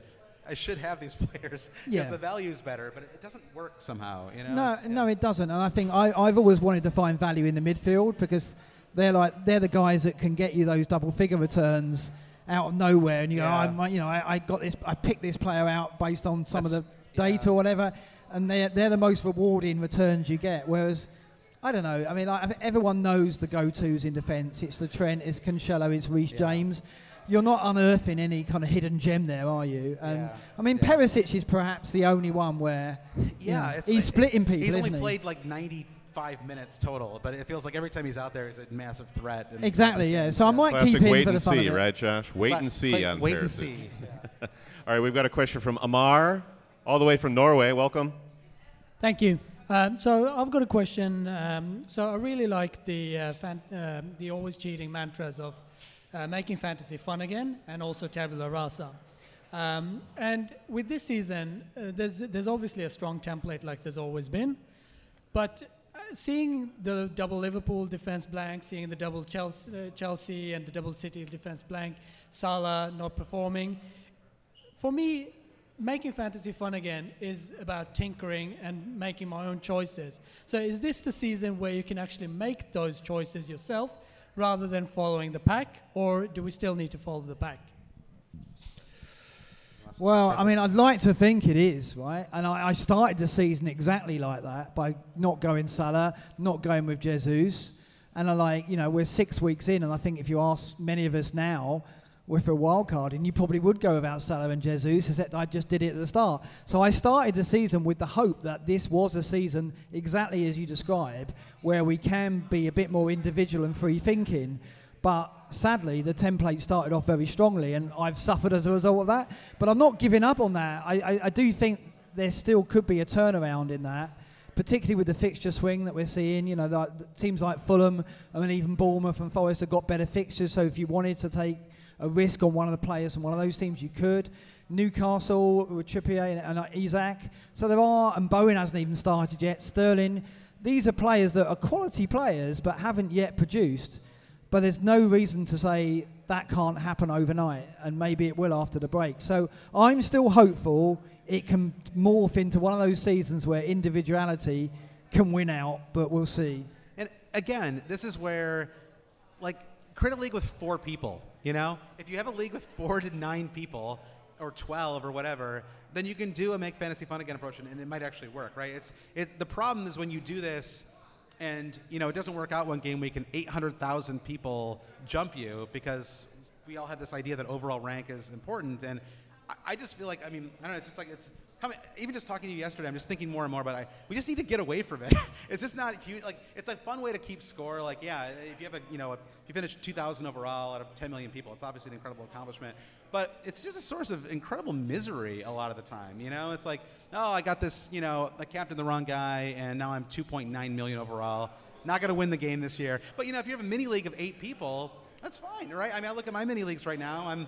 I should have these players because Yeah. the value is better, but it doesn't work somehow. You know? No, It's- no, it doesn't. And I think I, I've always wanted to find value in the midfield because they're like they're the guys that can get you those double figure returns out of nowhere, and you oh, yeah. go, you know, I, I, got this, I picked this player out based on some That's, of the data yeah. or whatever, and they're, they're the most rewarding returns you get. Whereas, I don't know. I mean, like, everyone knows the go-tos in defence. It's the Trent, it's Cancelo, it's Reece yeah. James. You're not unearthing any kind of hidden gem there, are you? And yeah. I mean, yeah. Perisic is perhaps the only one where yeah, he's like, splitting people. He's only played he? like 90- five minutes total, but it feels like every time he's out there, he's a massive threat. Exactly, yeah. So I might Classic keep him wait for and the fun see, of it. right, Josh? Wait and see on wait and see. All right, we've got a question from Amar, all the way from Norway. Welcome. Thank you. Um, so I've got a question. Um, so I really like the uh, fan- um, the always cheating mantras of uh, making fantasy fun again, and also tabula rasa. Um, and with this season, uh, there's there's obviously a strong template, like there's always been, but seeing the double Liverpool defense blank, seeing the double Chelsea, uh, Chelsea and the double City defense blank, Salah not performing, for me, making fantasy fun again is about tinkering and making my own choices. So, is this the season where you can actually make those choices yourself rather than following the pack, or do we still need to follow the pack? Well, I mean, I'd like to think it is, right? And I, I started the season exactly like that by not going Salah, not going with Jesus. And I like, you know, we're six weeks in, and I think if you ask many of us now, with a wild card, and you probably would go without Salah and Jesus, except I just did it at the start. So I started the season with the hope that this was a season exactly as you describe, where we can be a bit more individual and free thinking. But sadly, the template started off very strongly, and I've suffered as a result of that. But I'm not giving up on that. I, I, I do think there still could be a turnaround in that, particularly with the fixture swing that we're seeing. You know, like, teams like Fulham, I mean, even Bournemouth and Forest have got better fixtures. So if you wanted to take a risk on one of the players from one of those teams, you could. Newcastle with Trippier and, and uh, Isak. So there are, and Bowen hasn't even started yet. Sterling. These are players that are quality players but haven't yet produced. But there's no reason to say that can't happen overnight, and maybe it will after the break. So I'm still hopeful it can morph into one of those seasons where individuality can win out, but we'll see. And again, this is where, like, create a league with four people. You know, if you have a league with four to nine people, or twelve or whatever, then you can do a make fantasy fun again approach, and, it might actually work, right? It's it. The problem is when you do this, and you know it doesn't work out one game week, and eight hundred thousand people jump you because we all have this idea that overall rank is important, and I, I just feel like I mean I don't know. It's just like it's. Even just talking to you yesterday, I'm just thinking more and more. But I we just need to get away from it. it's just not huge. Like it's a fun way to keep score. Like yeah, if you have a you know a, if you finish 2,000 overall out of 10 million people, it's obviously an incredible accomplishment. But it's just a source of incredible misery a lot of the time. You know, it's like oh I got this you know I captained the wrong guy and now I'm 2.9 million overall. Not going to win the game this year. But you know if you have a mini league of eight people, that's fine, right? I mean I look at my mini leagues right now. I'm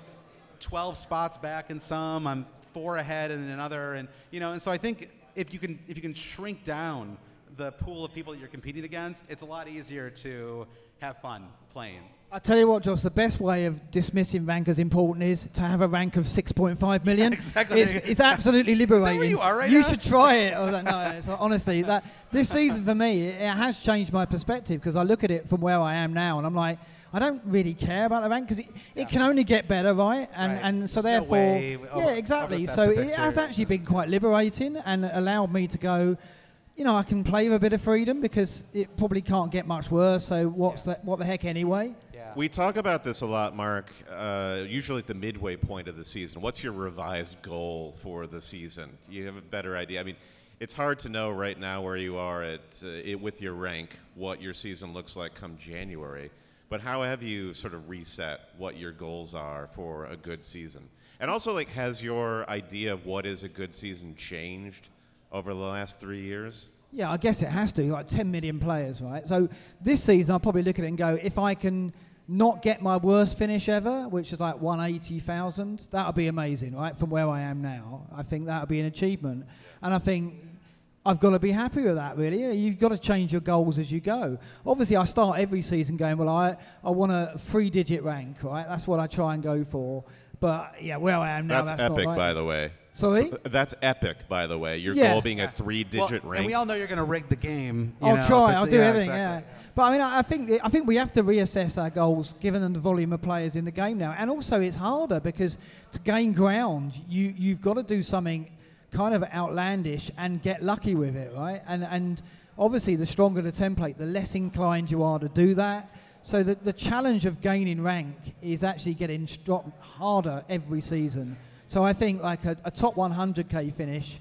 12 spots back in some. I'm four ahead in another, and you know, and so I think if you can if you can shrink down the pool of people that you're competing against, it's a lot easier to have fun playing. I tell you what, Josh, the best way of dismissing rank as important is to have a rank of 6.5 million. exactly. It's, it's absolutely liberating. you are right You now? should try it. Like, no, it's like, honestly, that this season for me, it, it has changed my perspective because I look at it from where I am now and I'm like, I don't really care about the rank because it, it can only get better, right? And Right. and so There's no therefore, way yeah, over exactly. So it has actually been quite liberating and allowed me to go. You know, I can play with a bit of freedom because it probably can't get much worse. So what's the, what the heck anyway? We talk about this a lot, Mark, uh, usually at the midway point of the season. What's your revised goal for the season? You have a better idea. I mean, it's hard to know right now where you are at uh, it, with your rank, what your season looks like come January. But how have you sort of reset what your goals are for a good season? And also, like, has your idea of what is a good season changed over the last three years? Yeah, I guess it has to. Like 10 million players, right? So this season, I'll probably look at it and go, if I can not get my worst finish ever, which is like 180,000, that would be amazing, right? From where I am now, I think that would be an achievement. And I think I've got to be happy with that, really. You've got to change your goals as you go. Obviously, I start every season going, well, I, I want a three digit rank, right? That's what I try and go for. But yeah, where I am now, that's, that's epic, not right. by the way. Sorry? That's epic, by the way. Your Yeah. goal being a three-digit well, rank. And we all know you're going to rig the game. you I'll know, try. I'll do yeah, everything. exactly. Yeah. But I mean, I I think I think we have to reassess our goals given the volume of players in the game now, and also it's harder because to gain ground, you you've got to do something kind of outlandish and get lucky with it, right? And and obviously, the stronger the template, the less inclined you are to do that. So the the challenge of gaining rank is actually getting stro- harder every season. So I think like a, a top 100k finish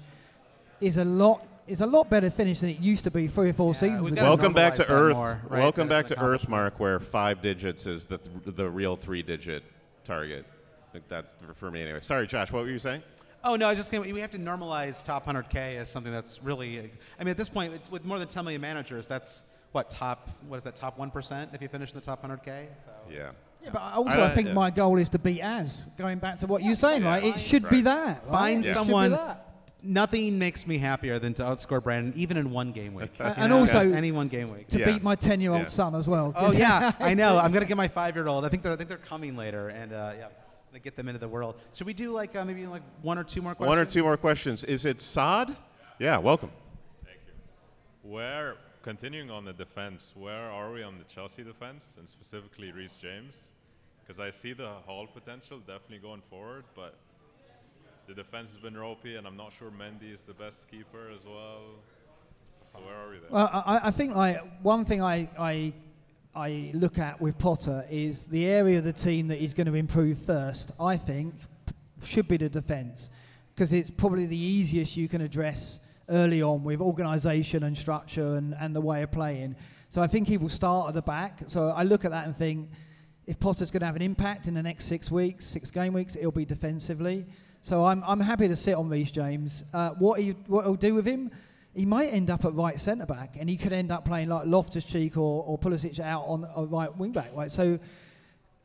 is a lot is a lot better finish than it used to be three or four seasons ago. Welcome back to Earth. Welcome back to Earth, Mark, where five digits is the th- the real three-digit target. I think that's for- for me anyway. Sorry, Josh. What were you saying? Oh no, I was just gonna, we have to normalize top 100k as something that's really. I mean, at this point, with- with more than 10 million managers, that's what top. What is that? Top one percent if you finish in the top 100k. So Yeah. Yeah, but also I, think my goal is to beat as Going back to what you're saying, right? It should be that. right? Find It someone. that. Nothing makes me happier than to outscore Brandon, even in one game week. And- and know, also any one game week. to beat my 10 year old son as well. Oh yeah, I know. I'm gonna get my five year old. I think they're I think they're coming later, and uh, yeah, gonna get them into the world. Should we do like uh, maybe like one or two more questions? One or two more questions. Is it Saad? Yeah, welcome. Thank you. Where, continuing on the defense, where are we on the Chelsea defense and specifically Reece James? Because I see the haul potential definitely going forward, but the defense has been ropey, and I'm not sure Mendy is the best keeper as well. So where are we there? Well, I, I think like one thing I, I I look at with Potter is the area of the team that he's going to improve first. I think should be the defence because it's probably the easiest you can address early on with organisation and structure and, and the way of playing. So I think he will start at the back. So I look at that and think if Potter's going to have an impact in the next six weeks, six game weeks, it'll be defensively. So I'm, I'm happy to sit on Reece James. Uh, what he what he'll do with him, he might end up at right centre back, and he could end up playing like Loftus Cheek or, or Pulisic out on a right wing back. Right, so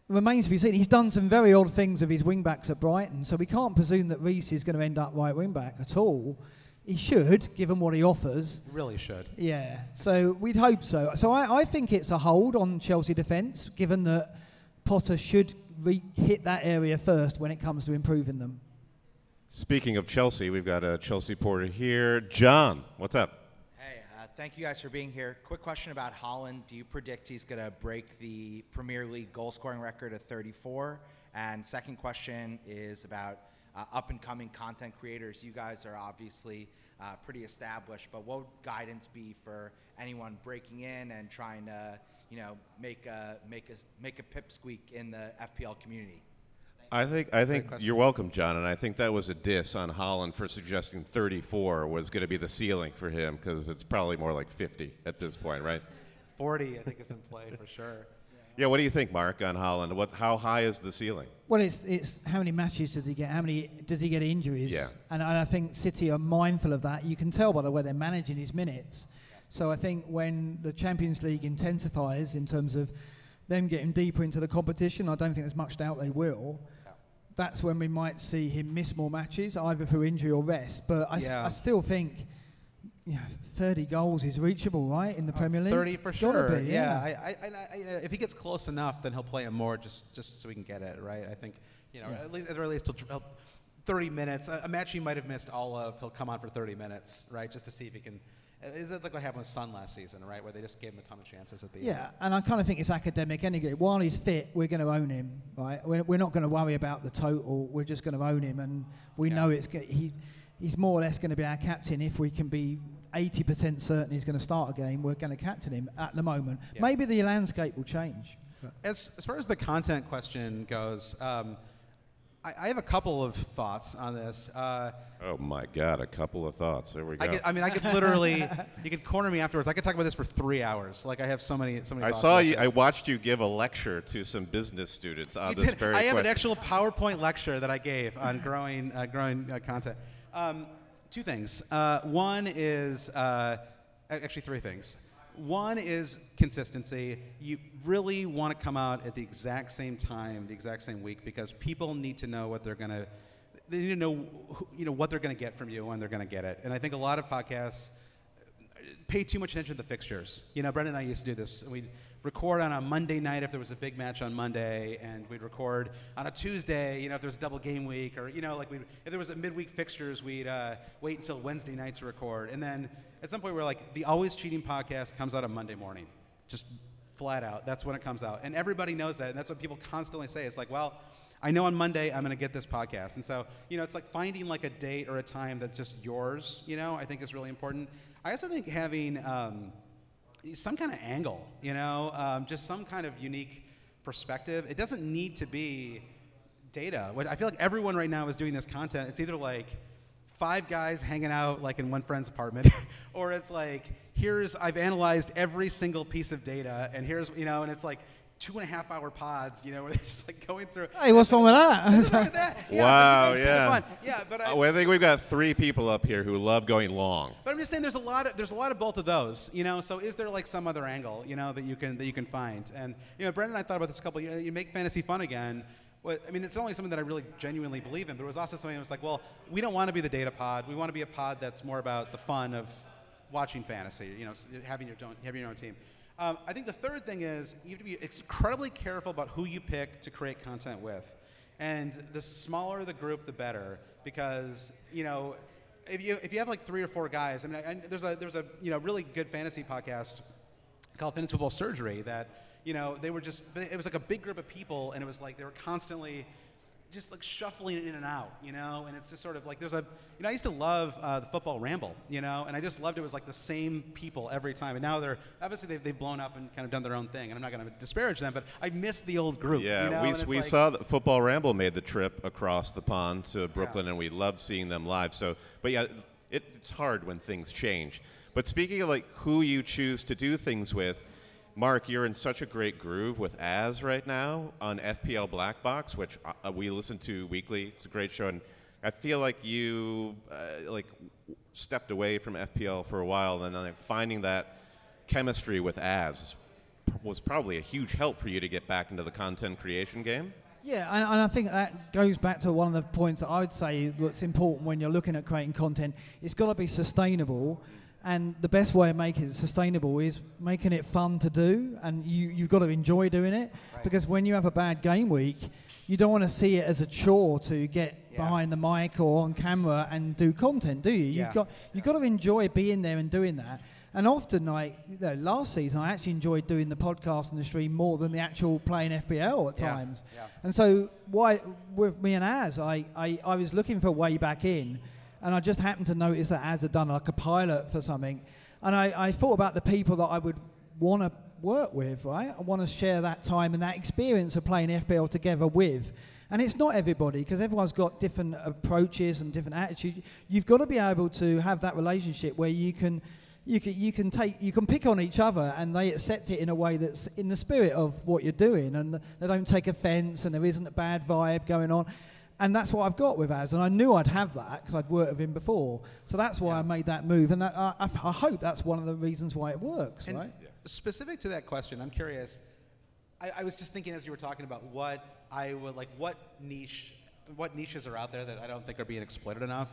remains to be seen. He's done some very odd things with his wing backs at Brighton, so we can't presume that Reece is going to end up right wing back at all. He should, given what he offers. Really should. Yeah, so we'd hope so. So I, I think it's a hold on Chelsea defence, given that Potter should re- hit that area first when it comes to improving them. Speaking of Chelsea, we've got a Chelsea porter here. John, what's up? Hey, uh, thank you guys for being here. Quick question about Haaland. Do you predict he's going to break the Premier League goal scoring record of 34? And second question is about uh, up and coming content creators. You guys are obviously uh, pretty established, but what would guidance be for anyone breaking in and trying to, you know, make a make a make a pipsqueak in the FPL community? I think I think you're welcome, John, and I think that was a diss on Haaland for suggesting 34 was going to be the ceiling for him because it's probably more like 50 at this point, right? 40, I think, is in play for sure. Yeah. What do you think, Mark, on Haaland? What? How high is the ceiling? Well, it's it's how many matches does he get? How many does he get injuries? Yeah. And, and I think City are mindful of that. You can tell by the way they're managing his minutes. So I think when the Champions League intensifies in terms of them getting deeper into the competition, I don't think there's much doubt they will. That's when we might see him miss more matches, either through injury or rest. But I, s- Yeah. I still think yeah, 30 goals is reachable, right, in the uh, Premier League? 30 for It's sure. be, yeah, I, I, I, I, if he gets close enough, then he'll play him more just just so we can get it right. I think you know Yeah. at least at least he'll 30 minutes. A, a match he might have missed all of, he'll come on for 30 minutes, right, just to see if he can. It's like what happened with Son last season, right, where they just gave him a ton of chances at the end. Yeah, and I kind of think it's academic anyway. While he's fit, we're going to own him, right? We're, we're not going to worry about the total. We're just going to own him, and we know it's he. He's more or less going to be our captain if we can be 80% certain he's going to start a game. We're going to captain him at the moment. Yeah. Maybe the landscape will change. As, as far as the content question goes, um, I, I have a couple of thoughts on this. Uh, Oh my God! A couple of thoughts. There we go. I, could, I mean, I could literally, you could corner me afterwards. I could talk about this for three hours. Like I have so many, so many. I saw about you. I watched you give a lecture to some business students on You this did. very I have an actual PowerPoint lecture that I gave on growing, uh, growing uh, content. Um, two things. Uh, one is uh, actually three things. One is consistency. You really want to come out at the exact same time, the exact same week, because people need to know what they're going to. They need to know, who- you know, what they're going to get from you and when they're going to get it. And I think a lot of podcasts pay too much attention to the fixtures. You know, Brendan and I used to do this. We'd record on a Monday night if there was a big match on Monday, and we'd record on a Tuesday, you know, if there was a double game week, or, you know, like we if there was a midweek fixtures, we'd uh, wait until Wednesday night to record. And then at some point, we're like, the Always Cheating podcast comes out on Monday morning. Just flat out. That's when it comes out. And everybody knows that. And that's what people constantly say. It's like, well, I know on Monday I'm going to get this podcast. And so, you know, it's like finding like a date or a time that's just yours, you know, I think is really important. I also think having um, some kind of angle, you know, um, just some kind of unique perspective. It doesn't need to be data. What I feel like everyone right now is doing this content. It's either like five guys hanging out like in one friend's apartment, or it's like here's I've analyzed every single piece of data, and here's you know, and it's like two and a half hour pods, you know, where they're just like going through. Hey, what's wrong with that? What's wrong with that? Yeah, wow, but it's kinda yeah. fun. Yeah, but I, Oh, I think we've got three people up here who love going long. But I'm just saying, there's a lot of there's a lot of both of those, you know. So is there like some other angle, you know, that you can that you can find? And you know, Brendan and I thought about this a couple. You, know, you make fantasy fun again. What, I mean, it's not only something that I really genuinely believe in, but it was also something that was like, well, we don't want to be the data pod. We want to be a pod that's more about the fun of watching fantasy. You know, having your own having your own team. Um, I think the third thing is you have to be incredibly careful about who you pick to create content with. And the smaller the group, the better, because you know, if you if you have like three or four guys, I mean, I, I, there's a there's a you know really good fantasy podcast called Football Surgery that you know they were just it was like a big group of people, and it was like they were constantly just like shuffling in and out, you know, and it's just sort of like there's a, you know, I used to love uh, the football ramble, you know, and I just loved it was like the same people every time, and now they're obviously they've, they've blown up and kind of done their own thing, and I'm not going to disparage them, but I miss the old group. Yeah, you know? we, we like- saw that Football Ramble made the trip across the pond to Brooklyn, and we loved seeing them live. So, but yeah, it, it's hard when things change. But speaking of like who you choose to do things with, Mark, you're in such a great groove with Az right now on FPL Black Box, which uh, we listen to weekly. It's a great show, and I feel like you uh, like stepped away from FPL for a while, and then finding that chemistry with Az was probably a huge help for you to get back into the content creation game. Yeah, and, and I think that goes back to one of the points that I would say that's important when you're looking at creating content. It's got to be sustainable, and the best way of making it sustainable is making it fun to do, and you, you've got to enjoy doing it. Because when you have a bad game week, you don't want to see it as a chore to get behind the mic or on camera and do content, do you? Yeah. You've got you've got to enjoy being there and doing that. And often, like you know, last season, I actually enjoyed doing the podcast and the stream more than the actual playing FPL at Yeah, times. yeah. And so, why with me and Az, I, I, I was looking for a way back in, and I just happened to notice that Az had done like a pilot for something, and I, I thought about the people that I would want to work with, right? I want to share that time and that experience of playing FPL together with. And it's not everybody because everyone's got different approaches and different attitudes. You've got to be able to have that relationship where you can, you can, you can take, you can pick on each other and they accept it in a way that's in the spirit of what you're doing, and they don't take offence and there isn't a bad vibe going on. And that's what I've got with Az, and I knew I'd have that because I'd worked with him before. So that's why I made that move, and that, I, I, I hope that's one of the reasons why it works, And right? specific to that question, I'm curious. I, I was just thinking as you were talking about what I would like, what niche, what niches are out there that I don't think are being exploited enough.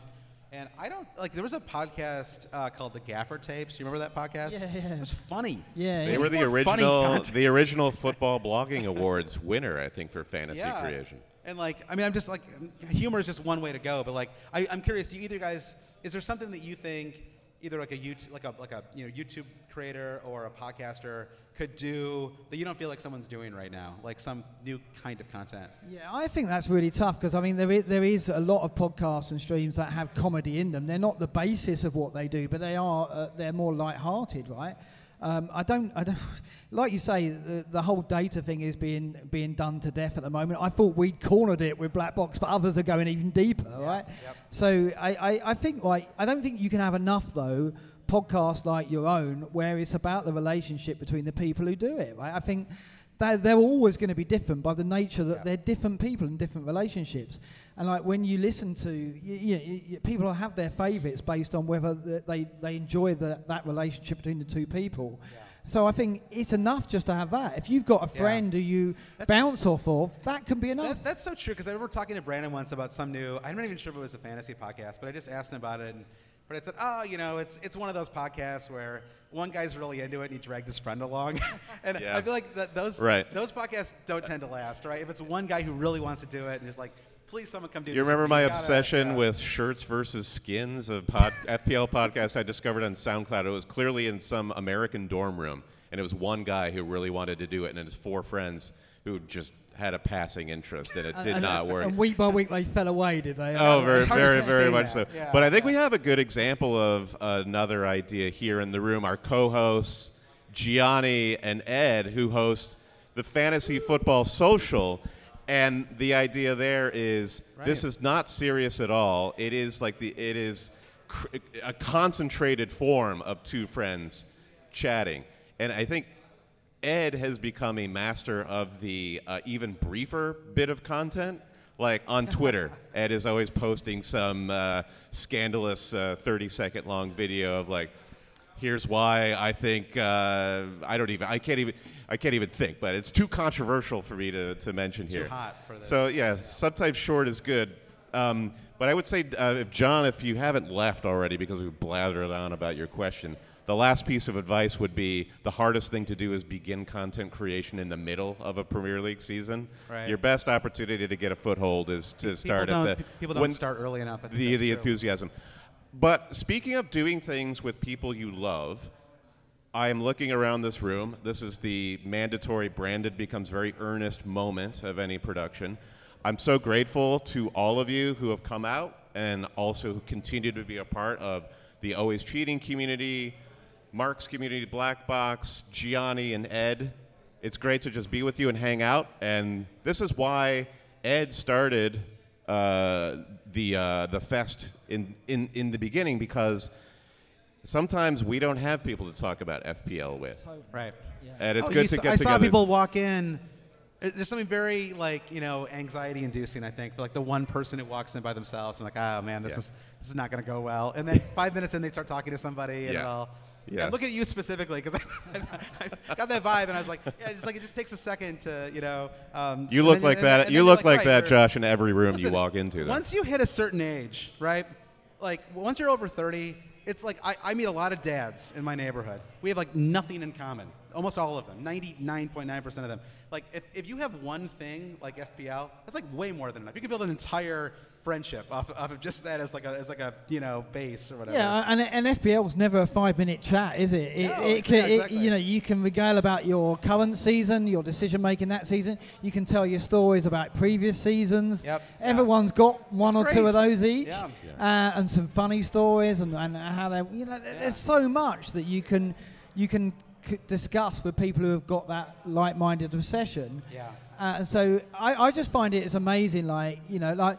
And I don't like. There was a podcast uh, called the Gaffer Tapes. You remember that podcast? Yeah, yeah. It was funny. Yeah, They were the original, the original football blogging awards winner, I think, for fantasy Yeah. creation. And like, I mean, I'm just like, humor is just one way to go. But like, I, I'm curious. You either guys, is there something that you think either like a YouTube, like a like a you know YouTube creator or a podcaster could do that you don't feel like someone's doing right now, like some new kind of content? Yeah, I think that's really tough because I mean there is, there is a lot of podcasts and streams that have comedy in them. They're not the basis of what they do, but they are uh, they're more light-hearted, right? Um, I don't, I don't, like you say, the, the whole data thing is being being done to death at the moment. I thought we'd cornered it with black box, but others are going even deeper, right? So I, I, I think like I don't think you can have enough though podcasts like your own where it's about the relationship between the people who do it, right? I think they're, they're always going to be different by the nature that they're different people in different relationships. And like when you listen to, you, you, you, people have their favourites based on whether they, they enjoy the, that relationship between the two people. So I think it's enough just to have that. If you've got a Yeah. friend who you bounce off of, that can be enough. That, that's so true because I remember talking to Brandon once about some new. I'm not even sure if it was a fantasy podcast, but I just asked him about it, and Brandon said, "Oh, you know, it's it's one of those podcasts where one guy's really into it and he dragged his friend along." and Yeah. I feel like that those Right. those podcasts don't tend to last, right? If it's one guy who really wants to do it and is like, "Please, someone come do You remember with my me," gotta- obsession with shirts versus skins, a pod, FPL podcast I discovered on SoundCloud. It was clearly in some American dorm room, and it was one guy who really wanted to do it, and his four friends who just had a passing interest, and it uh, did and- uh, not work. And week by week they fell away, did they? Oh, very, It's hard to very, very much that. so. Yeah. But I think we have a good example of another idea here in the room. Our co-hosts, Gianni and Ed, who host the Fantasy Football Social. And the idea there is this is not serious at all. It is like the it is cr- a concentrated form of two friends chatting. And I think Ed has become a master of the uh, even briefer bit of content. Like on Twitter, Ed is always posting some uh, scandalous uh, 30 second long video of like, here's why I think uh, I don't even I can't even I can't even think, but it's too controversial for me to, to mention Too here. hot for this. So yeah, sometimes short is good. Um, but I would say, uh, if John, if you haven't left already because we've blathered on about your question, the last piece of advice would be the hardest thing to do is begin content creation in the middle of a Premier League season. Right. Your best opportunity to get a foothold is to People start at the people don't start early enough. The the true. enthusiasm. But speaking of doing things with people you love, I am looking around this room. This is the mandatory branded becomes very earnest moment of any production. I'm so grateful to all of you who have come out and also who continue to be a part of the Always Cheating community, Mark's community, Black Box, Gianni, and Ed. It's great to just be with you and hang out. And this is why Ed started uh, the uh, the fest in, in in the beginning because sometimes we don't have people to talk about FPL with. Right. And it's Oh, good to saw- get I saw people walk in. There's something very like you know anxiety inducing. I think for like the one person who walks in by themselves. I'm like, oh man, this Yeah. is this is not going to go well. And then five minutes in, they start talking to somebody, and Yeah. it all. Yeah. I'm looking at you specifically because I, I got that vibe, and I was like, yeah, just like it just takes a second to you know. Um, You look then- like and that. then- and you look you're like right, that, Josh, in every room you walk into. though. Once you hit a certain age, right? Like once you're over 30, it's like I, I meet a lot of dads in my neighborhood. We have like nothing in common. Almost all of them, 99.9% of them. Like if, if you have one thing like FPL, that's like way more than enough. You can build an entire friendship off, off of just that as like a as like a you know base or whatever. Yeah, and, and FPL's never a five minute chat, is it? It, No, it, can, yeah, it- exactly. you know, you can regale about your current season, your decision making that season. You can tell your stories about previous seasons. Yep. Everyone's got one or It's two of those each, Yeah. uh, and some funny stories, and, and how they, you know, there's so much that you can you can c- discuss with people who have got that like-minded obsession. Yeah. Uh, and so I, I just find it is amazing, like, you know, like,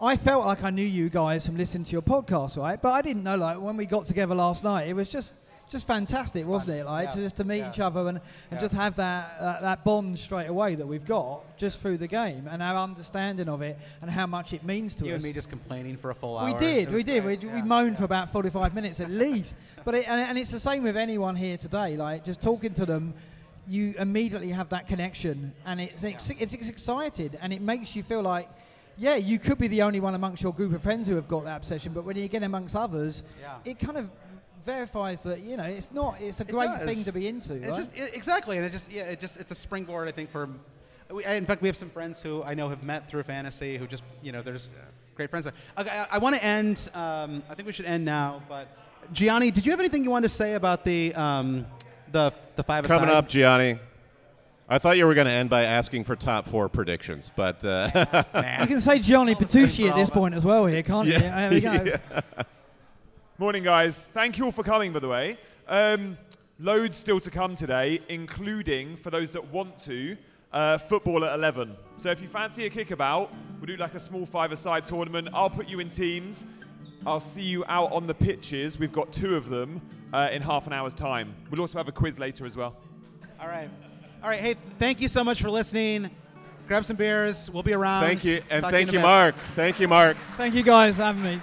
I felt like I knew you guys from listening to your podcast, right? But I didn't know, like, when we got together last night, it was just just fantastic, wasn't it? Like, Yeah. to just to meet Yeah. each other and, and Yeah. just have that, that that bond straight away that we've got just through the game and our understanding of it and how much it means to You us. and me just complaining for a full hour. We did, we did. great. We, Yeah. we moaned for about 45 minutes at least. But it, and, and it's the same with anyone here today. Like just talking to them, you immediately have that connection, and it's ex- it's, it's excited, and it makes you feel like, yeah, you could be the only one amongst your group of friends who have got that obsession. But when you get amongst others, Yeah. it kind of verifies that you know it's not. It's a It great does. thing to be into. It's right? just i exactly, and it just yeah, it just it's a springboard I think for. We, in fact, we have some friends who I know have met through fantasy who just you know there's great friends there. Okay, I, I want to end. Um, I think we should end now, but Gianni, did you have anything you wanted to say about the um, the the five Coming aside? up, Gianni. I thought you were going to end by asking for top four predictions, but uh, you can say Johnny Petrucci at this point as well here, can't you? Yeah. There we go. Morning, guys. Thank you all for coming, by the way. Um, loads still to come today, including for those that want to, uh, football at 11. So if you fancy a kickabout, we'll do like a small five-a-side tournament. I'll put you in teams. I'll see you out on the pitches. We've got two of them uh, in half an hour's time. We'll also have a quiz later as well. All right. All right. Hey, thank you so much for listening. Grab some beers. We'll be around. Thank you, and Talk thank in you. Mark. Thank you, Mark. Thank you guys for having me.